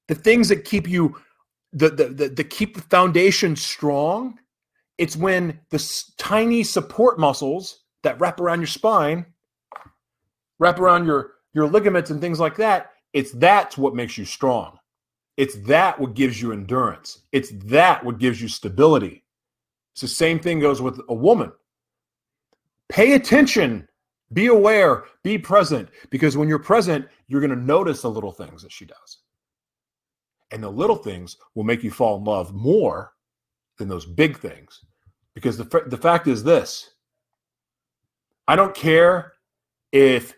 [SPEAKER 1] the things that keep you the the the, the keep the foundation strong it's when the tiny support muscles that wrap around your spine wrap around your your ligaments and things like that it's that's what makes you strong. It's that what gives you endurance. It's that what gives you stability. It's the same thing goes with a woman. Pay attention. Be aware. Be present. Because when you're present you're going to notice the little things that she does. And the little things will make you fall in love more than those big things. Because the, the fact is this I don't care if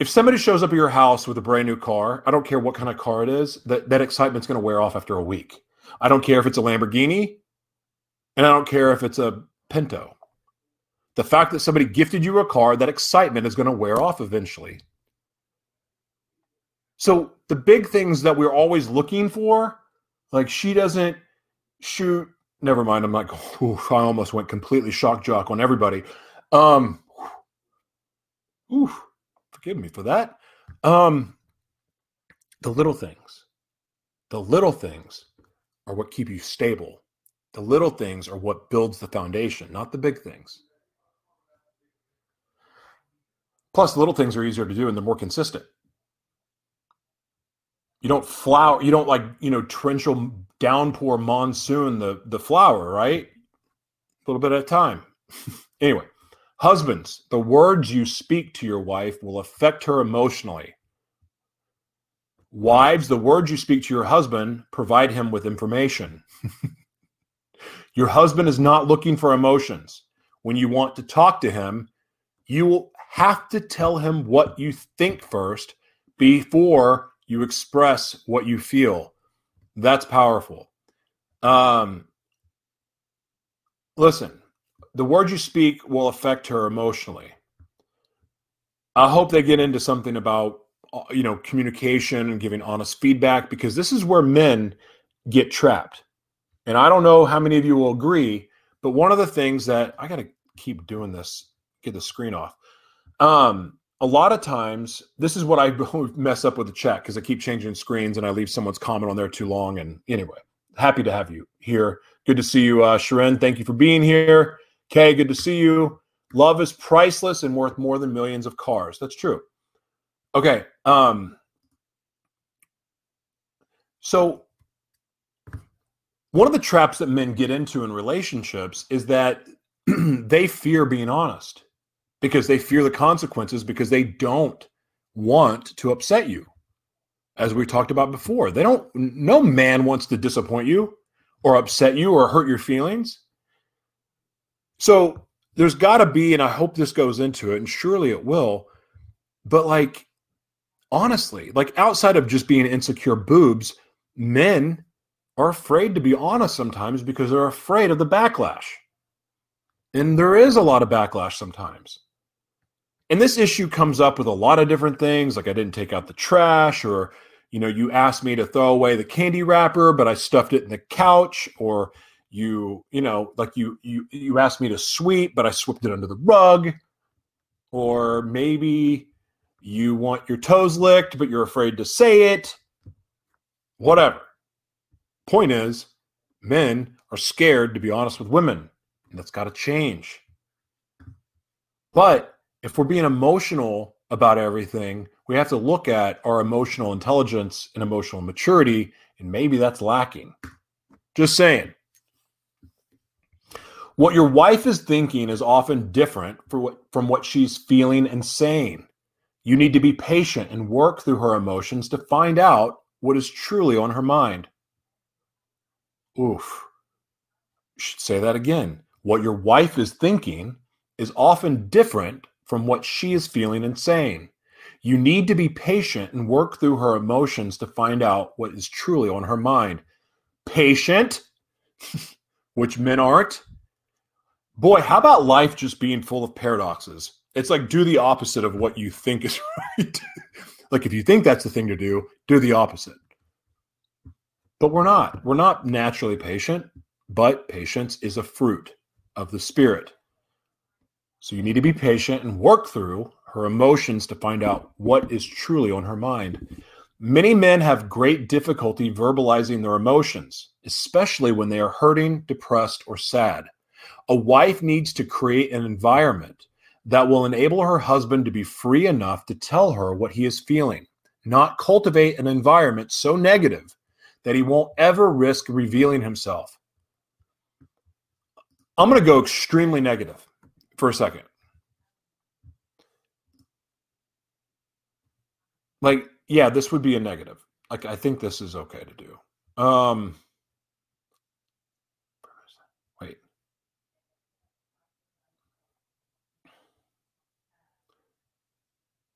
[SPEAKER 1] if somebody shows up at your house with a brand new car, I don't care what kind of car it is, that, that excitement's going to wear off after a week. I don't care if it's a Lamborghini, and I don't care if it's a Pinto. The fact that somebody gifted you a car, that excitement is going to wear off eventually. So the big things that we're always looking for, like she doesn't shoot never mind. I'm like, I almost went completely shock jock on everybody. Um, oof, forgive me for that. Um, the little things, the little things are what keep you stable. The little things are what builds the foundation, not the big things. Plus, little things are easier to do and they're more consistent. You don't flower, you don't like, you know, torrential downpour monsoon the, the flower, right? A little bit at a time. anyway, husbands, the words you speak to your wife will affect her emotionally. Wives, the words you speak to your husband provide him with information. your husband is not looking for emotions. When you want to talk to him, you will have to tell him what you think first before you express what you feel. That's powerful. Um, listen, the words you speak will affect her emotionally. I hope they get into something about uh, you know communication and giving honest feedback because this is where men get trapped. And I don't know how many of you will agree, but one of the things that I got to keep doing this, get the screen off. Um, a lot of times, this is what I mess up with the chat because I keep changing screens and I leave someone's comment on there too long. And anyway, happy to have you here. Good to see you, uh, Sharon. Thank you for being here. Kay, good to see you. Love is priceless and worth more than millions of cars. That's true. Okay. Um, so, one of the traps that men get into in relationships is that they fear being honest because they fear the consequences because they don't want to upset you. As we talked about before, they don't, no man wants to disappoint you or upset you or hurt your feelings. So there's got to be, and I hope this goes into it, and surely it will, but like, honestly, like outside of just being insecure boobs, men are afraid to be honest sometimes because they're afraid of the backlash. And there is a lot of backlash sometimes and this issue comes up with a lot of different things like i didn't take out the trash or you know you asked me to throw away the candy wrapper but i stuffed it in the couch or you you know like you you you asked me to sweep but i swept it under the rug. Or maybe you want your toes licked but you're afraid to say it. Whatever. Point is men are scared to be honest with women. And that's got to change. But if we're being emotional about everything, we have to look at our emotional intelligence and emotional maturity, and maybe that's lacking. Just saying. What your wife is thinking is often different what, from what she's feeling and saying. You need to be patient and work through her emotions to find out what is truly on her mind. Oof. Should say that again. What your wife is thinking is often different from what she is feeling and saying. You need to be patient and work through her emotions to find out what is truly on her mind. Patient, which men aren't. Boy, how about life just being full of paradoxes? It's like do the opposite of what you think is right. like if you think that's the thing to do, do the opposite. But we're not. We're not naturally patient, but patience is a fruit of the Spirit. So you need to be patient and work through her emotions to find out what is truly on her mind. Many men have great difficulty verbalizing their emotions, especially when they are hurting, depressed, or sad. A wife needs to create an environment that will enable her husband to be free enough to tell her what he is feeling, not cultivate an environment so negative that he won't ever risk revealing himself. I'm going to go extremely negative for a second. Like, yeah, this would be a negative. Like, I think this is okay to do. Um, wait.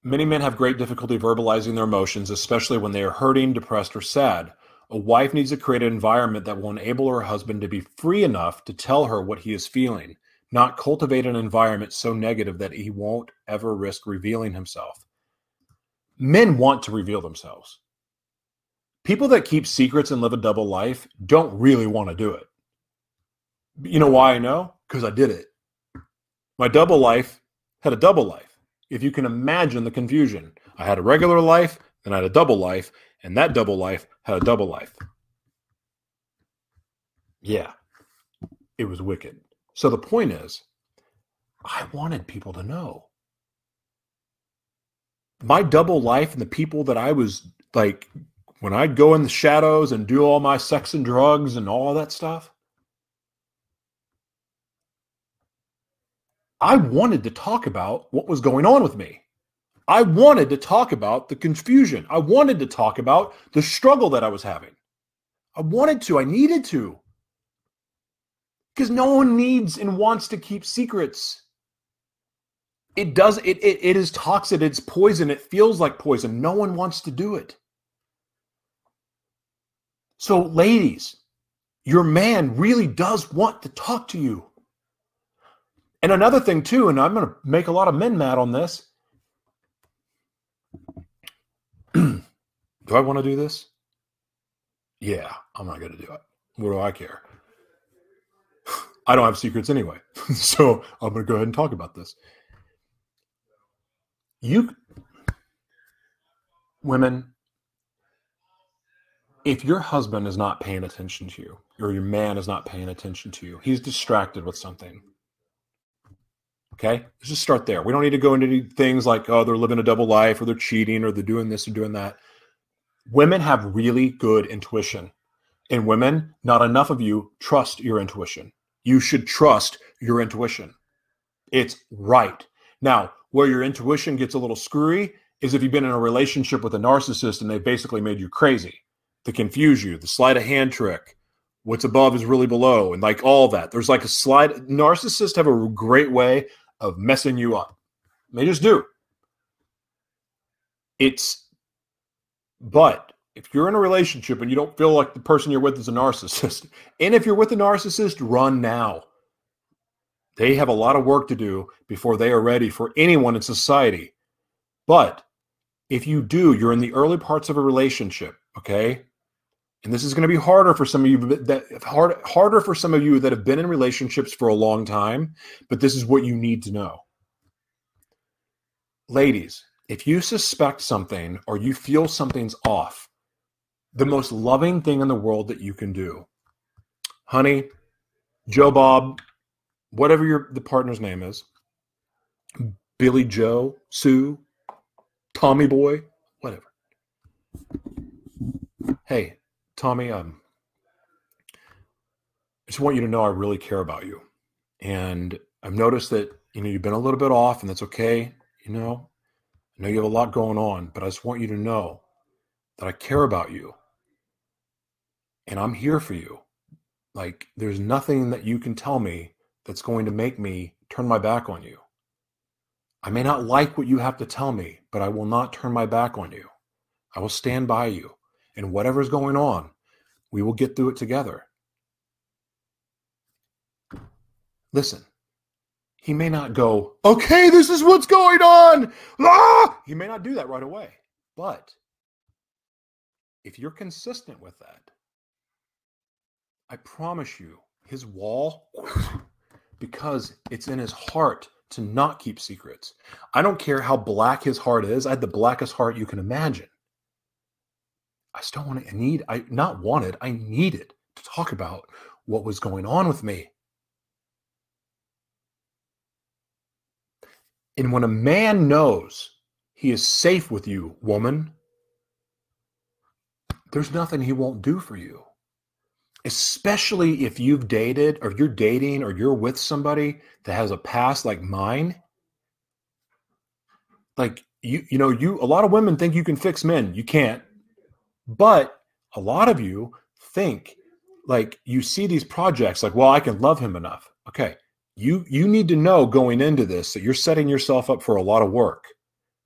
[SPEAKER 1] Many men have great difficulty verbalizing their emotions, especially when they are hurting, depressed, or sad. A wife needs to create an environment that will enable her husband to be free enough to tell her what he is feeling not cultivate an environment so negative that he won't ever risk revealing himself. Men want to reveal themselves. People that keep secrets and live a double life don't really want to do it. You know why I know? Because I did it. My double life had a double life. If you can imagine the confusion, I had a regular life, then I had a double life, and that double life had a double life. Yeah, it was wicked. So the point is, I wanted people to know. My double life and the people that I was like, when I'd go in the shadows and do all my sex and drugs and all that stuff, I wanted to talk about what was going on with me. I wanted to talk about the confusion. I wanted to talk about the struggle that I was having. I wanted to, I needed to. Because no one needs and wants to keep secrets. It does, it, it, it is toxic, it's poison, it feels like poison. No one wants to do it. So, ladies, your man really does want to talk to you. And another thing, too, and I'm going to make a lot of men mad on this. do I want to do this? Yeah, I'm not going to do it. What do I care? I don't have secrets anyway. so I'm going to go ahead and talk about this. You, women, if your husband is not paying attention to you, or your man is not paying attention to you, he's distracted with something Okay, let's just start there. We don't need to go into things like, oh, they're living a double life or they're cheating or they're doing this or doing that. Women have really good intuition. And women, not enough of you trust your intuition. You should trust your intuition. It's right. Now, where your intuition gets a little screwy is if you've been in a relationship with a narcissist and they basically made you crazy, to confuse you, the sleight of hand trick, what's above is really below, and like all that. There's like a slide. Narcissists have a great way of messing you up. They just do. It's, but if you're in a relationship and you don't feel like the person you're with is a narcissist, and if you're with a narcissist, run now. They have a lot of work to do before they are ready for anyone in society. But if you do, you're in the early parts of a relationship, okay? And this is going to be harder for some of you that hard, harder for some of you that have been in relationships for a long time, but this is what you need to know. Ladies, if you suspect something or you feel something's off, the most loving thing in the world that you can do, honey, Joe Bob, whatever your the partner's name is, Billy Joe, Sue, Tommy Boy, whatever. Hey, Tommy, um, I just want you to know I really care about you. And I've noticed that, you know, you've been a little bit off, and that's okay. You know, I know you have a lot going on, but I just want you to know that I care about you. And I'm here for you. Like, there's nothing that you can tell me that's going to make me turn my back on you. I may not like what you have to tell me, but I will not turn my back on you. I will stand by you and whatever's going on, we will get through it together. Listen, he may not go, okay, this is what's going on. Ah! He may not do that right away. But if you're consistent with that, I promise you, his wall, because it's in his heart to not keep secrets. I don't care how black his heart is. I had the blackest heart you can imagine. I still want to need I not wanted, I needed to talk about what was going on with me. And when a man knows he is safe with you, woman, there's nothing he won't do for you. Especially if you've dated or you're dating or you're with somebody that has a past like mine. Like you you know, you a lot of women think you can fix men. You can't. But a lot of you think like you see these projects like, well, I can love him enough. Okay. You you need to know going into this that you're setting yourself up for a lot of work,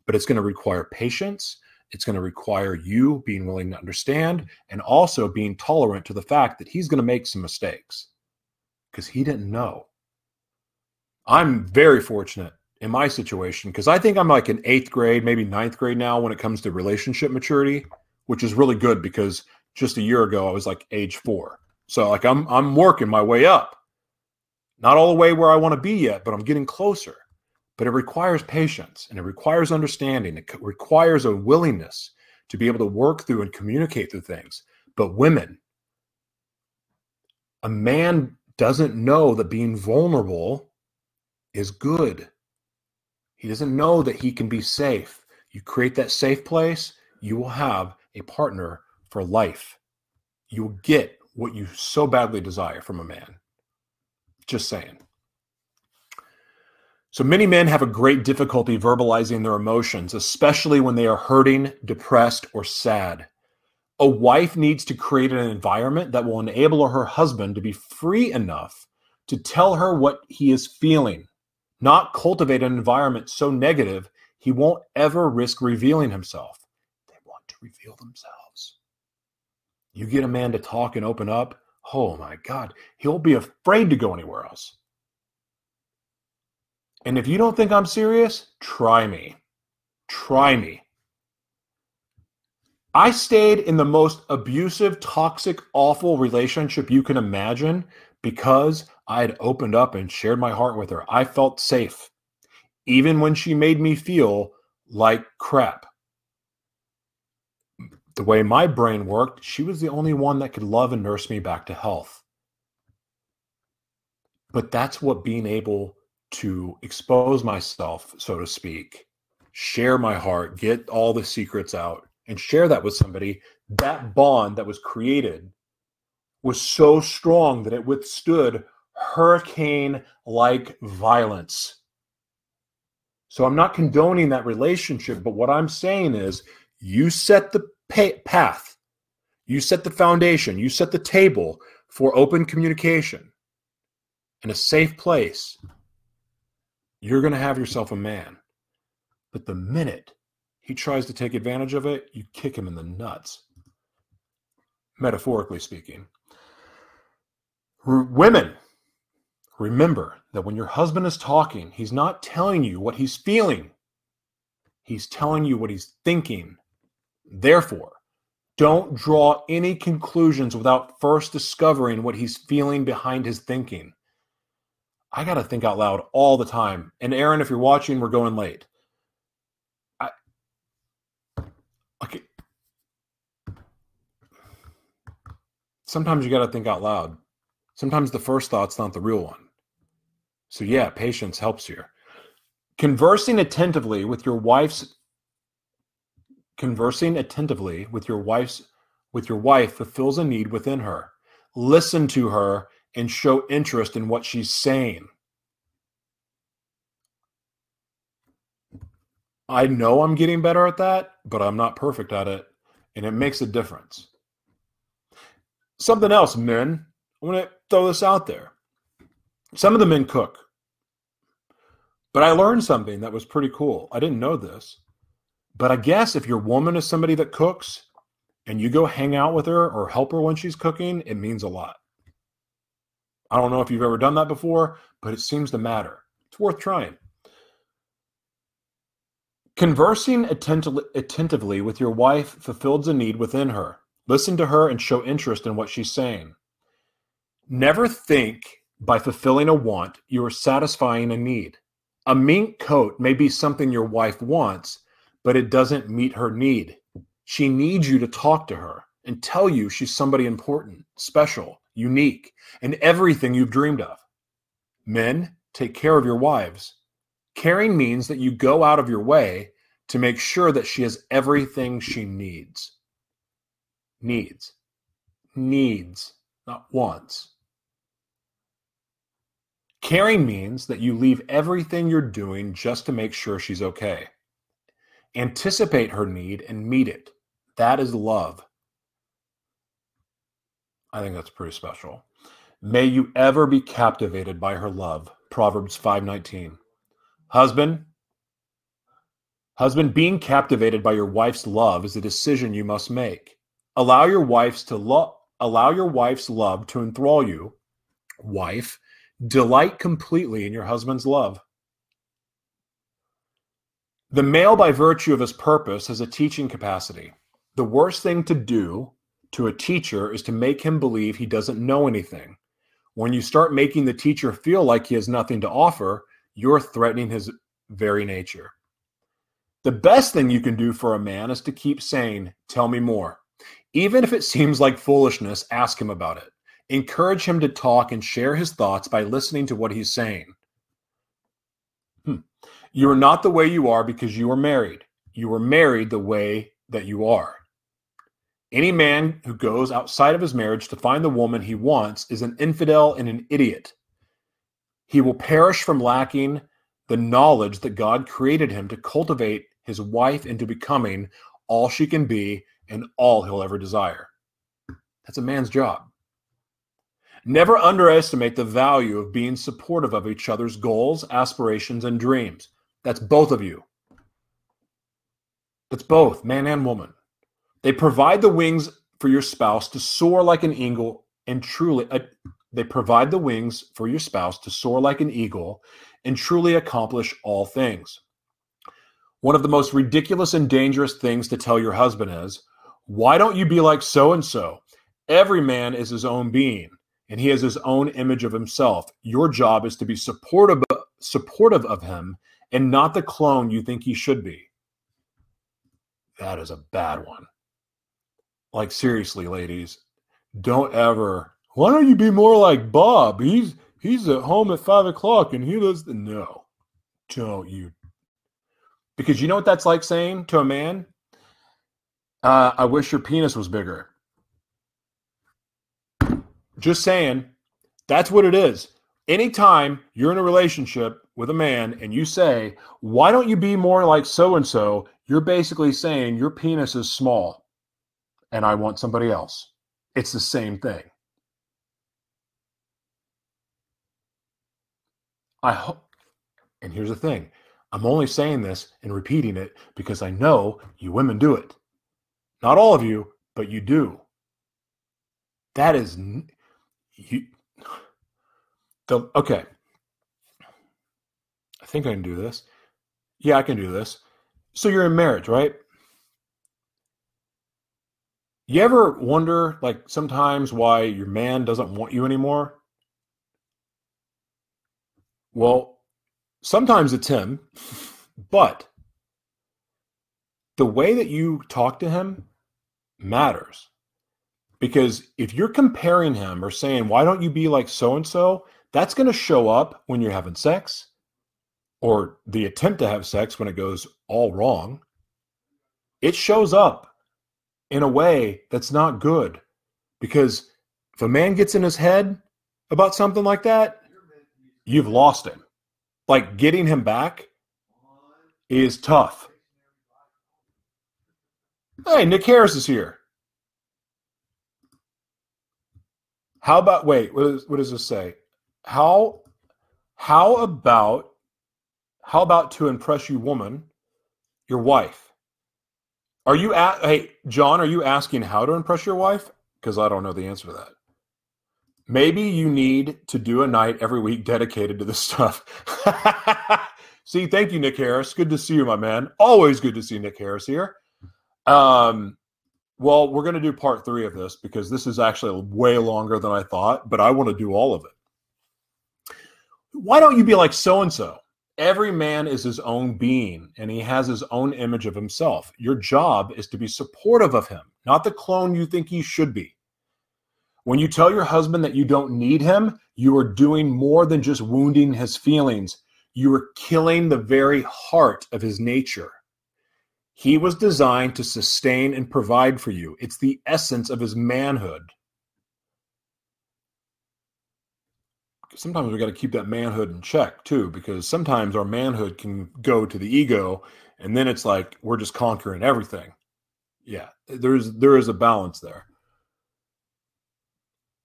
[SPEAKER 1] but it's going to require patience. It's going to require you being willing to understand and also being tolerant to the fact that he's going to make some mistakes because he didn't know. I'm very fortunate in my situation because I think I'm like in eighth grade, maybe ninth grade now when it comes to relationship maturity which is really good because just a year ago I was like age four. So like I'm I'm working my way up. Not all the way where I want to be yet, but I'm getting closer. But it requires patience and it requires understanding. It requires a willingness to be able to work through and communicate through things. But women, a man doesn't know that being vulnerable is good. He doesn't know that he can be safe. You create that safe place, you will have a partner for life. You will get what you so badly desire from a man. Just saying. So many men have a great difficulty verbalizing their emotions, especially when they are hurting, depressed, or sad. A wife needs to create an environment that will enable her husband to be free enough to tell her what he is feeling, not cultivate an environment so negative he won't ever risk revealing himself. They want to reveal themselves. You get a man to talk and open up, oh my God, he'll be afraid to go anywhere else. And if you don't think I'm serious, try me. Try me. I stayed in the most abusive, toxic, awful relationship you can imagine because I had opened up and shared my heart with her. I felt safe, even when she made me feel like crap. The way my brain worked, she was the only one that could love and nurse me back to health. But that's what being able to expose myself, so to speak, share my heart, get all the secrets out, and share that with somebody, that bond that was created was so strong that it withstood hurricane like violence. So I'm not condoning that relationship, but what I'm saying is you set the path, you set the foundation, you set the table for open communication in a safe place you're going to have yourself a man. But the minute he tries to take advantage of it, you kick him in the nuts, metaphorically speaking. R- women, remember that when your husband is talking, he's not telling you what he's feeling, he's telling you what he's thinking. Therefore, don't draw any conclusions without first discovering what he's feeling behind his thinking. I got to think out loud all the time. And Aaron, if you're watching, we're going late. I, okay. Sometimes you got to think out loud. Sometimes the first thought's not the real one. So, yeah, patience helps here. Conversing attentively with your wife's conversing attentively with your wife's with your wife fulfills a need within her. Listen to her and show interest in what she's saying. I know I'm getting better at that, but I'm not perfect at it, and it makes a difference. Something else, men, I'm going to throw this out there. Some of the men cook, but I learned something that was pretty cool. I didn't know this, but I guess if your woman is somebody that cooks and you go hang out with her or help her when she's cooking, it means a lot. I don't know if you've ever done that before, but it seems to matter. It's worth trying. Conversing attentively with your wife fulfills a need within her. Listen to her and show interest in what she's saying. Never think by fulfilling a want you are satisfying a need. A mink coat may be something your wife wants, but it doesn't meet her need. She needs you to talk to her and tell you she's somebody important, special, unique, and everything you've dreamed of. Men, take care of your wives. Caring means that you go out of your way to make sure that she has everything she needs. Needs. Needs, not wants. Caring means that you leave everything you're doing just to make sure she's okay. Anticipate her need and meet it. That is love. I think that's pretty special. May you ever be captivated by her love. Proverbs 5:19. Husband, husband being captivated by your wife's love is a decision you must make. Allow your wife's to allow your wife's love to enthrall you. Wife, delight completely in your husband's love. The male, by virtue of his purpose, has a teaching capacity. The worst thing to do to a teacher is to make him believe he doesn't know anything. When you start making the teacher feel like he has nothing to offer, you're threatening his very nature. The best thing you can do for a man is to keep saying, Tell me more. Even if it seems like foolishness, ask him about it. Encourage him to talk and share his thoughts by listening to what he's saying. Hmm. You are not the way you are because you are married. You are married the way that you are. Any man who goes outside of his marriage to find the woman he wants is an infidel and an idiot. He will perish from lacking the knowledge that God created him to cultivate his wife into becoming all she can be and all he'll ever desire. That's a man's job. Never underestimate the value of being supportive of each other's goals, aspirations, and dreams. That's both of you. That's both, man and woman. They provide the wings for your spouse to soar like an eagle and truly uh, they provide the wings for your spouse to soar like an eagle and truly accomplish all things. One of the most ridiculous and dangerous things to tell your husband is, why don't you be like so and so? Every man is his own being and he has his own image of himself. Your job is to be supportive supportive of him and not the clone you think he should be. That is a bad one. Like seriously, ladies, don't ever. Why don't you be more like Bob? He's he's at home at five o'clock and he does the no. Don't you? Because you know what that's like saying to a man. Uh, I wish your penis was bigger. Just saying, that's what it is. Anytime you're in a relationship with a man and you say, Why don't you be more like so and so? You're basically saying your penis is small and I want somebody else. It's the same thing. I hope, and here's the thing I'm only saying this and repeating it because I know you women do it. Not all of you, but you do. That is you the okay. I think I can do this. Yeah, I can do this. So you're in marriage, right? You ever wonder, like, sometimes why your man doesn't want you anymore? Well, sometimes it's him, but the way that you talk to him matters. Because if you're comparing him or saying, why don't you be like so and so, that's going to show up when you're having sex or the attempt to have sex when it goes all wrong. It shows up in a way that's not good. Because if a man gets in his head about something like that, you've lost him. Like getting him back is tough. Hey, Nick Harris is here. How about wait? What, is, what does this say? How how about how about to impress you, woman, your wife? Are you at hey John? Are you asking how to impress your wife? Because I don't know the answer to that. Maybe you need to do a night every week dedicated to this stuff. see, thank you, Nick Harris. Good to see you, my man. Always good to see Nick Harris here. Um, well, we're going to do part three of this because this is actually way longer than I thought, but I want to do all of it. Why don't you be like so and so? Every man is his own being and he has his own image of himself. Your job is to be supportive of him, not the clone you think he should be. When you tell your husband that you don't need him, you are doing more than just wounding his feelings. You are killing the very heart of his nature. He was designed to sustain and provide for you. It's the essence of his manhood. Sometimes we got to keep that manhood in check too, because sometimes our manhood can go to the ego, and then it's like we're just conquering everything. Yeah, there's there is a balance there.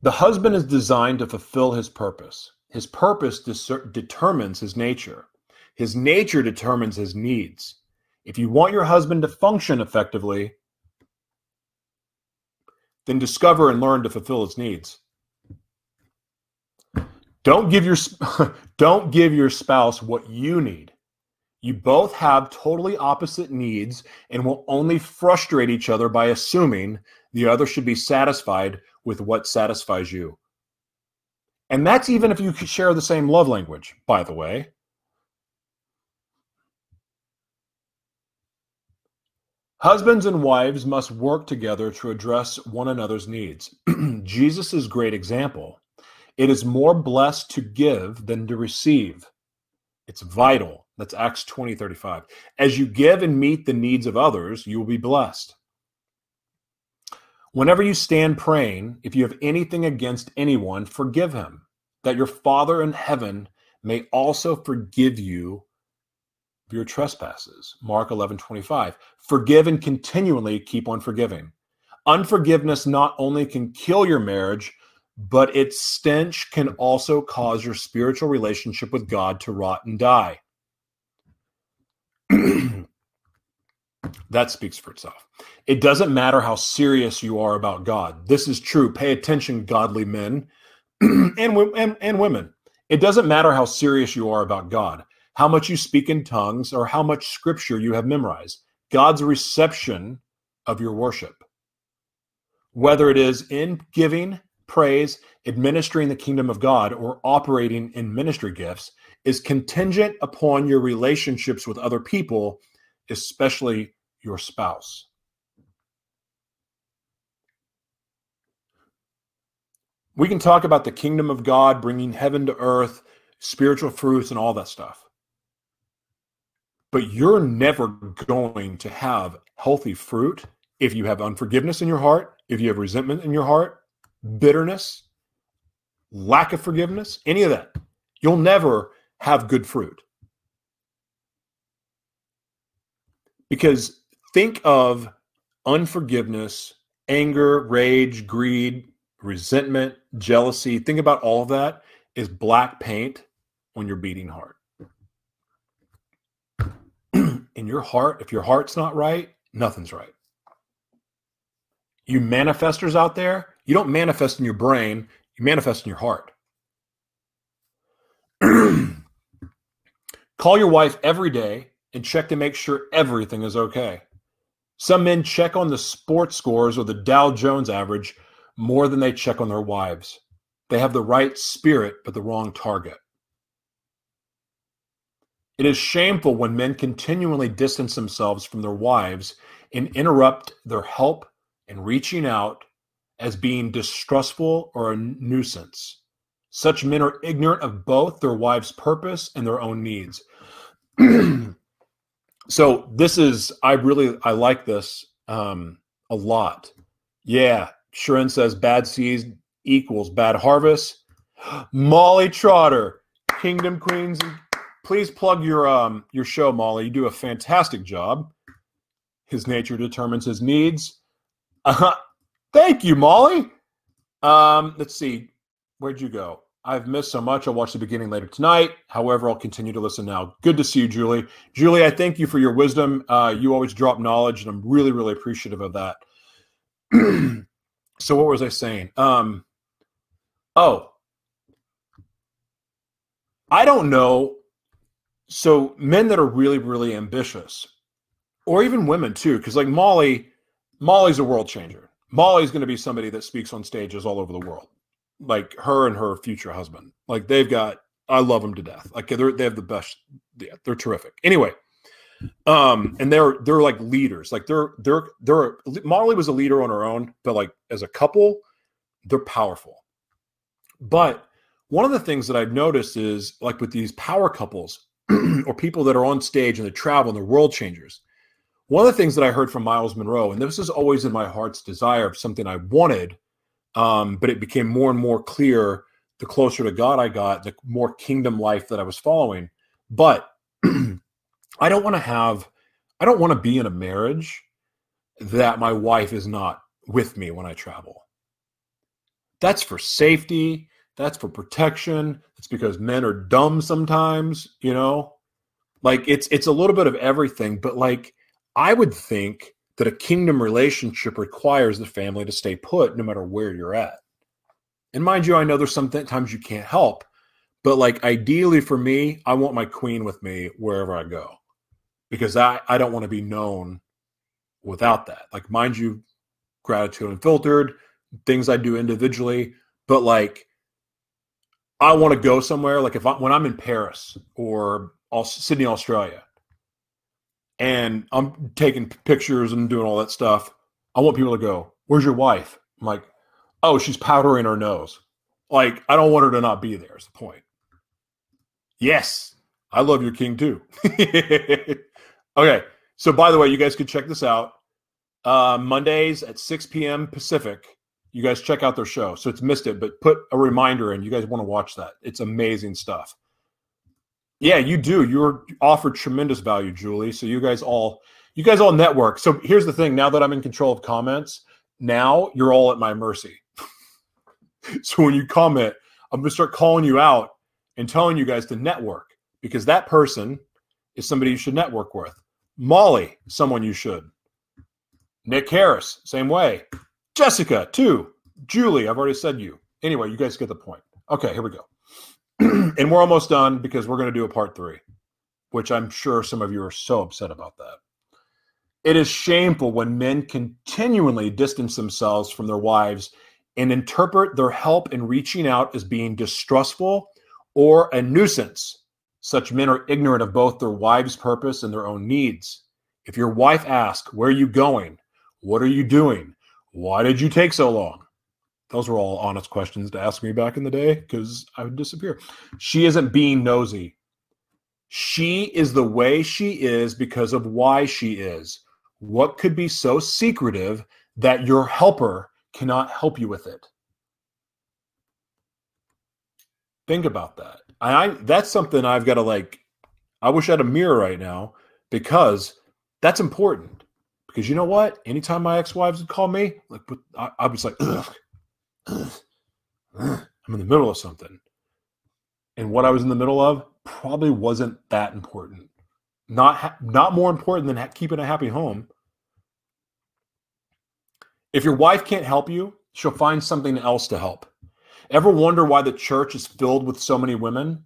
[SPEAKER 1] The husband is designed to fulfill his purpose. His purpose determines his nature. His nature determines his needs. If you want your husband to function effectively, then discover and learn to fulfill his needs. Don't give your don't give your spouse what you need. You both have totally opposite needs and will only frustrate each other by assuming the other should be satisfied with what satisfies you. And that's even if you share the same love language, by the way. Husbands and wives must work together to address one another's needs. Jesus' great example. It is more blessed to give than to receive. It's vital. That's Acts 20 35. As you give and meet the needs of others, you will be blessed. Whenever you stand praying, if you have anything against anyone, forgive him, that your Father in heaven may also forgive you your trespasses. Mark 11 25. Forgive and continually keep on forgiving. Unforgiveness not only can kill your marriage, but its stench can also cause your spiritual relationship with God to rot and die. that speaks for itself. It doesn't matter how serious you are about God. This is true. Pay attention, godly men and, and, and women. It doesn't matter how serious you are about God, how much you speak in tongues, or how much scripture you have memorized. God's reception of your worship, whether it is in giving, praise, administering the kingdom of God, or operating in ministry gifts, is contingent upon your relationships with other people, especially your spouse. We can talk about the kingdom of God, bringing heaven to earth, spiritual fruits, and all that stuff. But you're never going to have healthy fruit if you have unforgiveness in your heart, if you have resentment in your heart, bitterness, lack of forgiveness, any of that. You'll never have good fruit. Because think of unforgiveness, anger, rage, greed, resentment, jealousy. Think about all of that is black paint on your beating heart. in your heart, if your heart's not right, nothing's right. You manifestors out there, you don't manifest in your brain, you manifest in your heart. Call your wife every day and check to make sure everything is okay. Some men check on the sports scores or the Dow Jones average more than they check on their wives. They have the right spirit, but the wrong target. It is shameful when men continually distance themselves from their wives and interrupt their help and reaching out as being distrustful or a nuisance. Such men are ignorant of both their wife's purpose and their own needs. so this is I really I like this um, a lot. Yeah, Sharon says bad seeds equals bad harvest. Molly Trotter, Kingdom Queens. Please plug your um your show, Molly. You do a fantastic job. His nature determines his needs. Uh, thank you, Molly. Um, let's see. Where'd you go? I've missed so much. I'll watch the beginning later tonight. However, I'll continue to listen now. Good to see you, Julie. Julie, I thank you for your wisdom. Uh, you always drop knowledge, and I'm really, really appreciative of that. so, what was I saying? Um, oh, I don't know. So, men that are really, really ambitious, or even women too, because like Molly, Molly's a world changer. Molly's going to be somebody that speaks on stages all over the world like her and her future husband. Like they've got, I love them to death. Like they're they have the best. Yeah, they're terrific. Anyway, um, and they're they're like leaders. Like they're they're they're Molly was a leader on her own, but like as a couple, they're powerful. But one of the things that I've noticed is like with these power couples or people that are on stage and they travel and they're world changers. One of the things that I heard from Myles Munroe, and this is always in my heart's desire something I wanted, um, but it became more and more clear the closer to God I got, the more kingdom life that I was following. But I don't want to have, I don't want to be in a marriage that my wife is not with me when I travel. That's for safety. That's for protection. It's because men are dumb sometimes, you know? Like it's it's a little bit of everything, but like I would think that a kingdom relationship requires the family to stay put no matter where you're at. And mind you, I know there's some times you can't help, but like ideally for me, I want my queen with me wherever I go because I, I don't want to be known without that. Like, mind you, gratitude unfiltered, things I do individually, but like I want to go somewhere, like if I, when I'm in Paris or Sydney, Australia, and I'm taking pictures and doing all that stuff, I want people to go, "Where's your wife?" I'm like, "Oh, she's powdering her nose." Like I don't want her to not be there. Is the point? Yes, I love your king too. okay, so by the way, you guys can check this out. Uh, Mondays at 6 p.m. Pacific. You guys check out their show. So it's missed it, but put a reminder in. You guys want to watch that. It's amazing stuff. Yeah, you do. You're offered tremendous value, Julie. So you guys all you guys all network. So here's the thing, now that I'm in control of comments, now you're all at my mercy. so when you comment, I'm going to start calling you out and telling you guys to network because that person is somebody you should network with. Molly, someone you should. Nick Harris, same way. Jessica, too. Julie, I've already said you. Anyway, you guys get the point. Okay, here we go. and we're almost done because we're going to do a part three, which I'm sure some of you are so upset about that. It is shameful when men continually distance themselves from their wives and interpret their help in reaching out as being distrustful or a nuisance. Such men are ignorant of both their wives' purpose and their own needs. If your wife asks, Where are you going? What are you doing? Why did you take so long? Those were all honest questions to ask me back in the day because I would disappear. She isn't being nosy. She is the way she is because of why she is. What could be so secretive that your helper cannot help you with it? Think about that. I that's something I've got to like. I wish I had a mirror right now because that's important. Because you know what? Anytime my ex-wives would call me, like I, I was like, ugh, I'm in the middle of something, and what I was in the middle of probably wasn't that important. Not ha- not more important than ha- keeping a happy home. If your wife can't help you, she'll find something else to help. Ever wonder why the church is filled with so many women?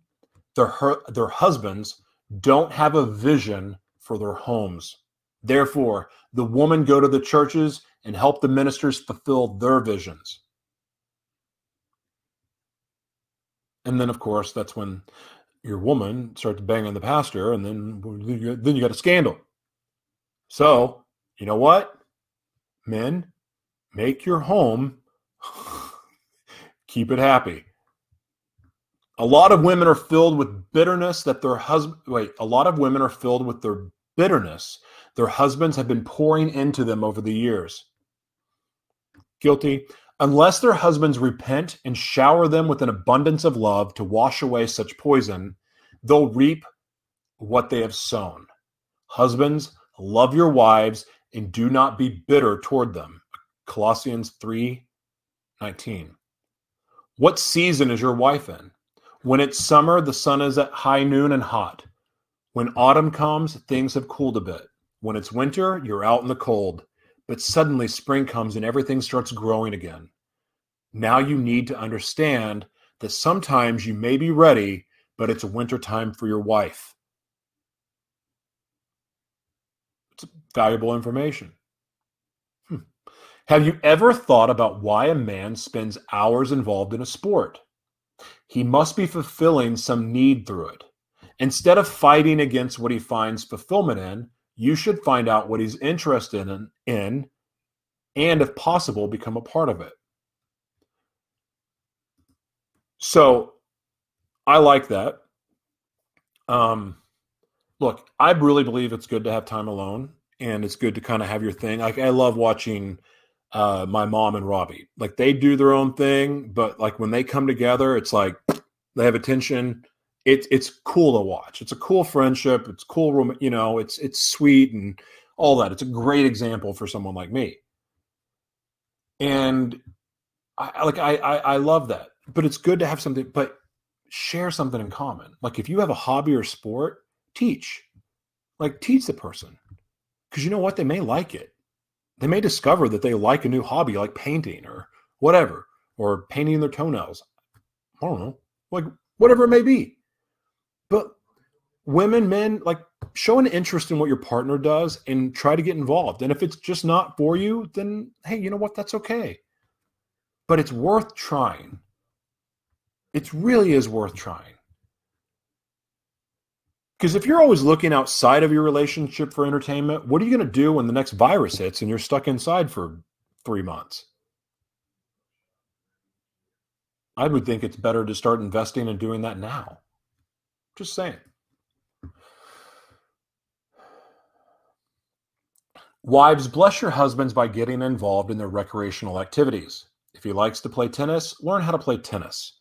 [SPEAKER 1] Their, her, their husbands don't have a vision for their homes. Therefore, the women go to the churches and help the ministers fulfill their visions. And then, of course, that's when your woman starts banging the pastor, and then then you got a scandal. So, you know what, men, make your home keep it happy. A lot of women are filled with bitterness that their husband wait, a lot of women are filled with their bitterness their husbands have been pouring into them over the years. Guilty. Unless their husbands repent and shower them with an abundance of love to wash away such poison, they'll reap what they have sown. Husbands, love your wives and do not be bitter toward them. Colossians 3 19. What season is your wife in? When it's summer, the sun is at high noon and hot. When autumn comes, things have cooled a bit. When it's winter, you're out in the cold. But suddenly spring comes and everything starts growing again. Now you need to understand that sometimes you may be ready, but it's winter time for your wife. It's valuable information. Hmm. Have you ever thought about why a man spends hours involved in a sport? He must be fulfilling some need through it. Instead of fighting against what he finds fulfillment in, you should find out what he's interested in, in and, if possible, become a part of it. So I like that. Um, look, I really believe it's good to have time alone and it's good to kind of have your thing. Like I love watching uh, my mom and Robbie. Like they do their own thing, but like when they come together, it's like they have attention. It's it's cool to watch. It's a cool friendship. It's cool, room. you know. It's it's sweet and all that. It's a great example for someone like me. And I like I, I I love that. But it's good to have something. But share something in common. Like if you have a hobby or sport, teach. Like teach the person because you know what they may like it they may discover that they like a new hobby like painting or whatever, or painting their toenails. I don't know, like whatever it may be. But women, men, like show an interest in what your partner does and try to get involved. And if it's just not for you, then hey, you know what? That's okay. But it's worth trying. It really is worth trying. Because if you're always looking outside of your relationship for entertainment, what are you going to do when the next virus hits and you're stuck inside for three months? I would think it's better to start investing and doing that now. Just saying. Wives, bless your husbands by getting involved in their recreational activities. If he likes to play tennis, learn how to play tennis.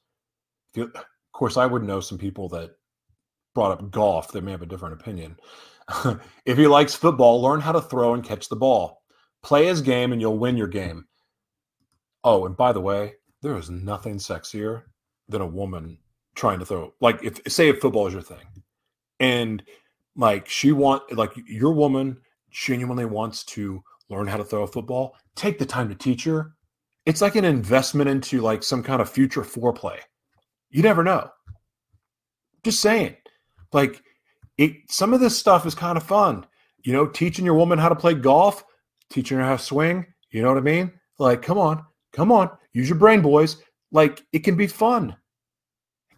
[SPEAKER 1] You, of course, I would know some people that brought up golf that may have a different opinion. if he likes football, learn how to throw and catch the ball. Play his game and you'll win your game. Oh, and by the way, there is nothing sexier than a woman trying to throw. Like, if say if football is your thing, and like she want like your woman genuinely wants to learn how to throw a football, take the time to teach her. It's like an investment into like some kind of future foreplay. You never know. Just saying. Like it some of this stuff is kind of fun. You know, teaching your woman how to play golf, teaching her how to swing, you know what I mean? Like, come on, come on, use your brain, boys. Like, it can be fun.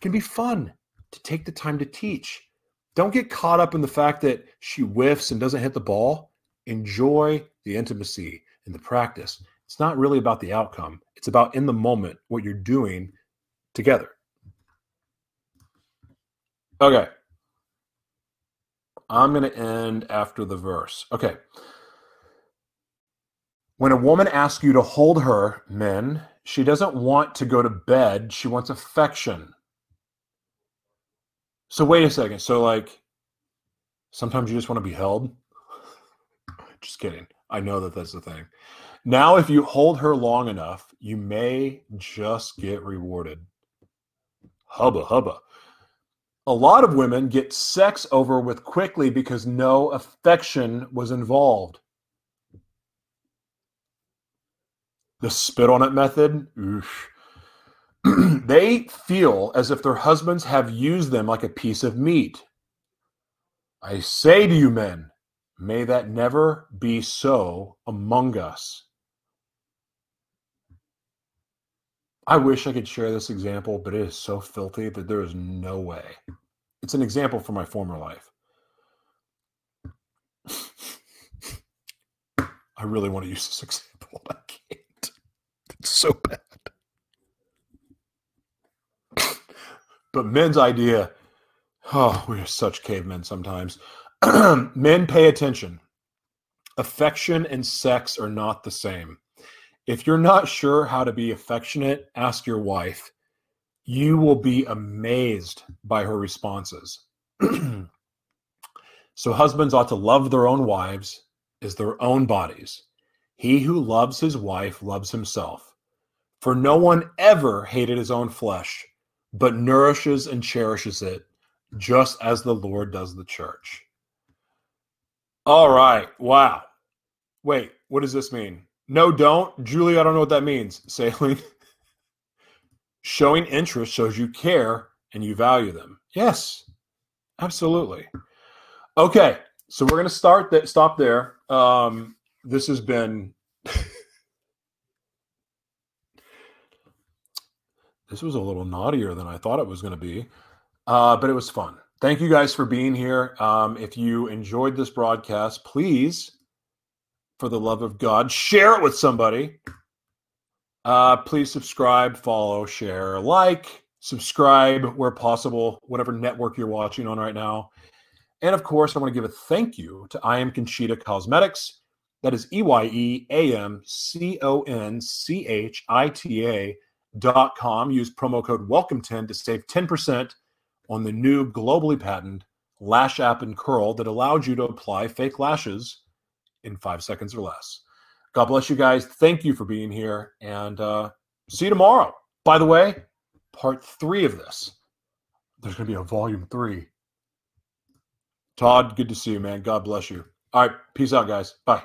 [SPEAKER 1] Can be fun to take the time to teach. Don't get caught up in the fact that she whiffs and doesn't hit the ball. Enjoy the intimacy and the practice. It's not really about the outcome, it's about in the moment what you're doing together. Okay. I'm going to end after the verse. Okay. When a woman asks you to hold her, men, she doesn't want to go to bed. She wants affection. So, wait a second. So, like, sometimes you just want to be held? just kidding. I know that that's the thing. Now, if you hold her long enough, you may just get rewarded. Hubba, hubba a lot of women get sex over with quickly because no affection was involved. The spit on it method, they feel as if their husbands have used them like a piece of meat. I say to you, men, may that never be so among us. I wish I could share this example, but it is so filthy that there is no way. It's an example from my former life. I really want to use this example. but I can't. It's so bad. But men's idea, oh, we are such cavemen sometimes. Men pay attention. Affection and sex are not the same. If you're not sure how to be affectionate, ask your wife. You will be amazed by her responses. so, husbands ought to love their own wives as their own bodies. He who loves his wife loves himself. For no one ever hated his own flesh, but nourishes and cherishes it, just as the Lord does the church. All right. Wow. Wait, what does this mean? No, don't. Julie, I don't know what that means. Sailing. Showing interest shows you care and you value them. Yes, absolutely. Okay, so we're going to start that. Stop there. Um, this has been. This was a little naughtier than I thought it was going to be, uh, but it was fun. Thank you guys for being here. Um, if you enjoyed this broadcast, please for the love of God, share it with somebody. Uh, please subscribe, follow, share, like, subscribe where possible, whatever network you're watching on right now. And of course, I want to give a thank you to I Am Conchita Cosmetics. That is E Y E A M C O N C H I T A dot com. Use promo code WELCOME10 to save 10% on the new globally patented lash app and curl that allows you to apply fake lashes in five seconds or less. God bless you guys. Thank you for being here and uh, see you tomorrow. By the way, part three of this. There's going to be a volume three. Todd, good to see you, man. God bless you. All right. Peace out, guys. Bye.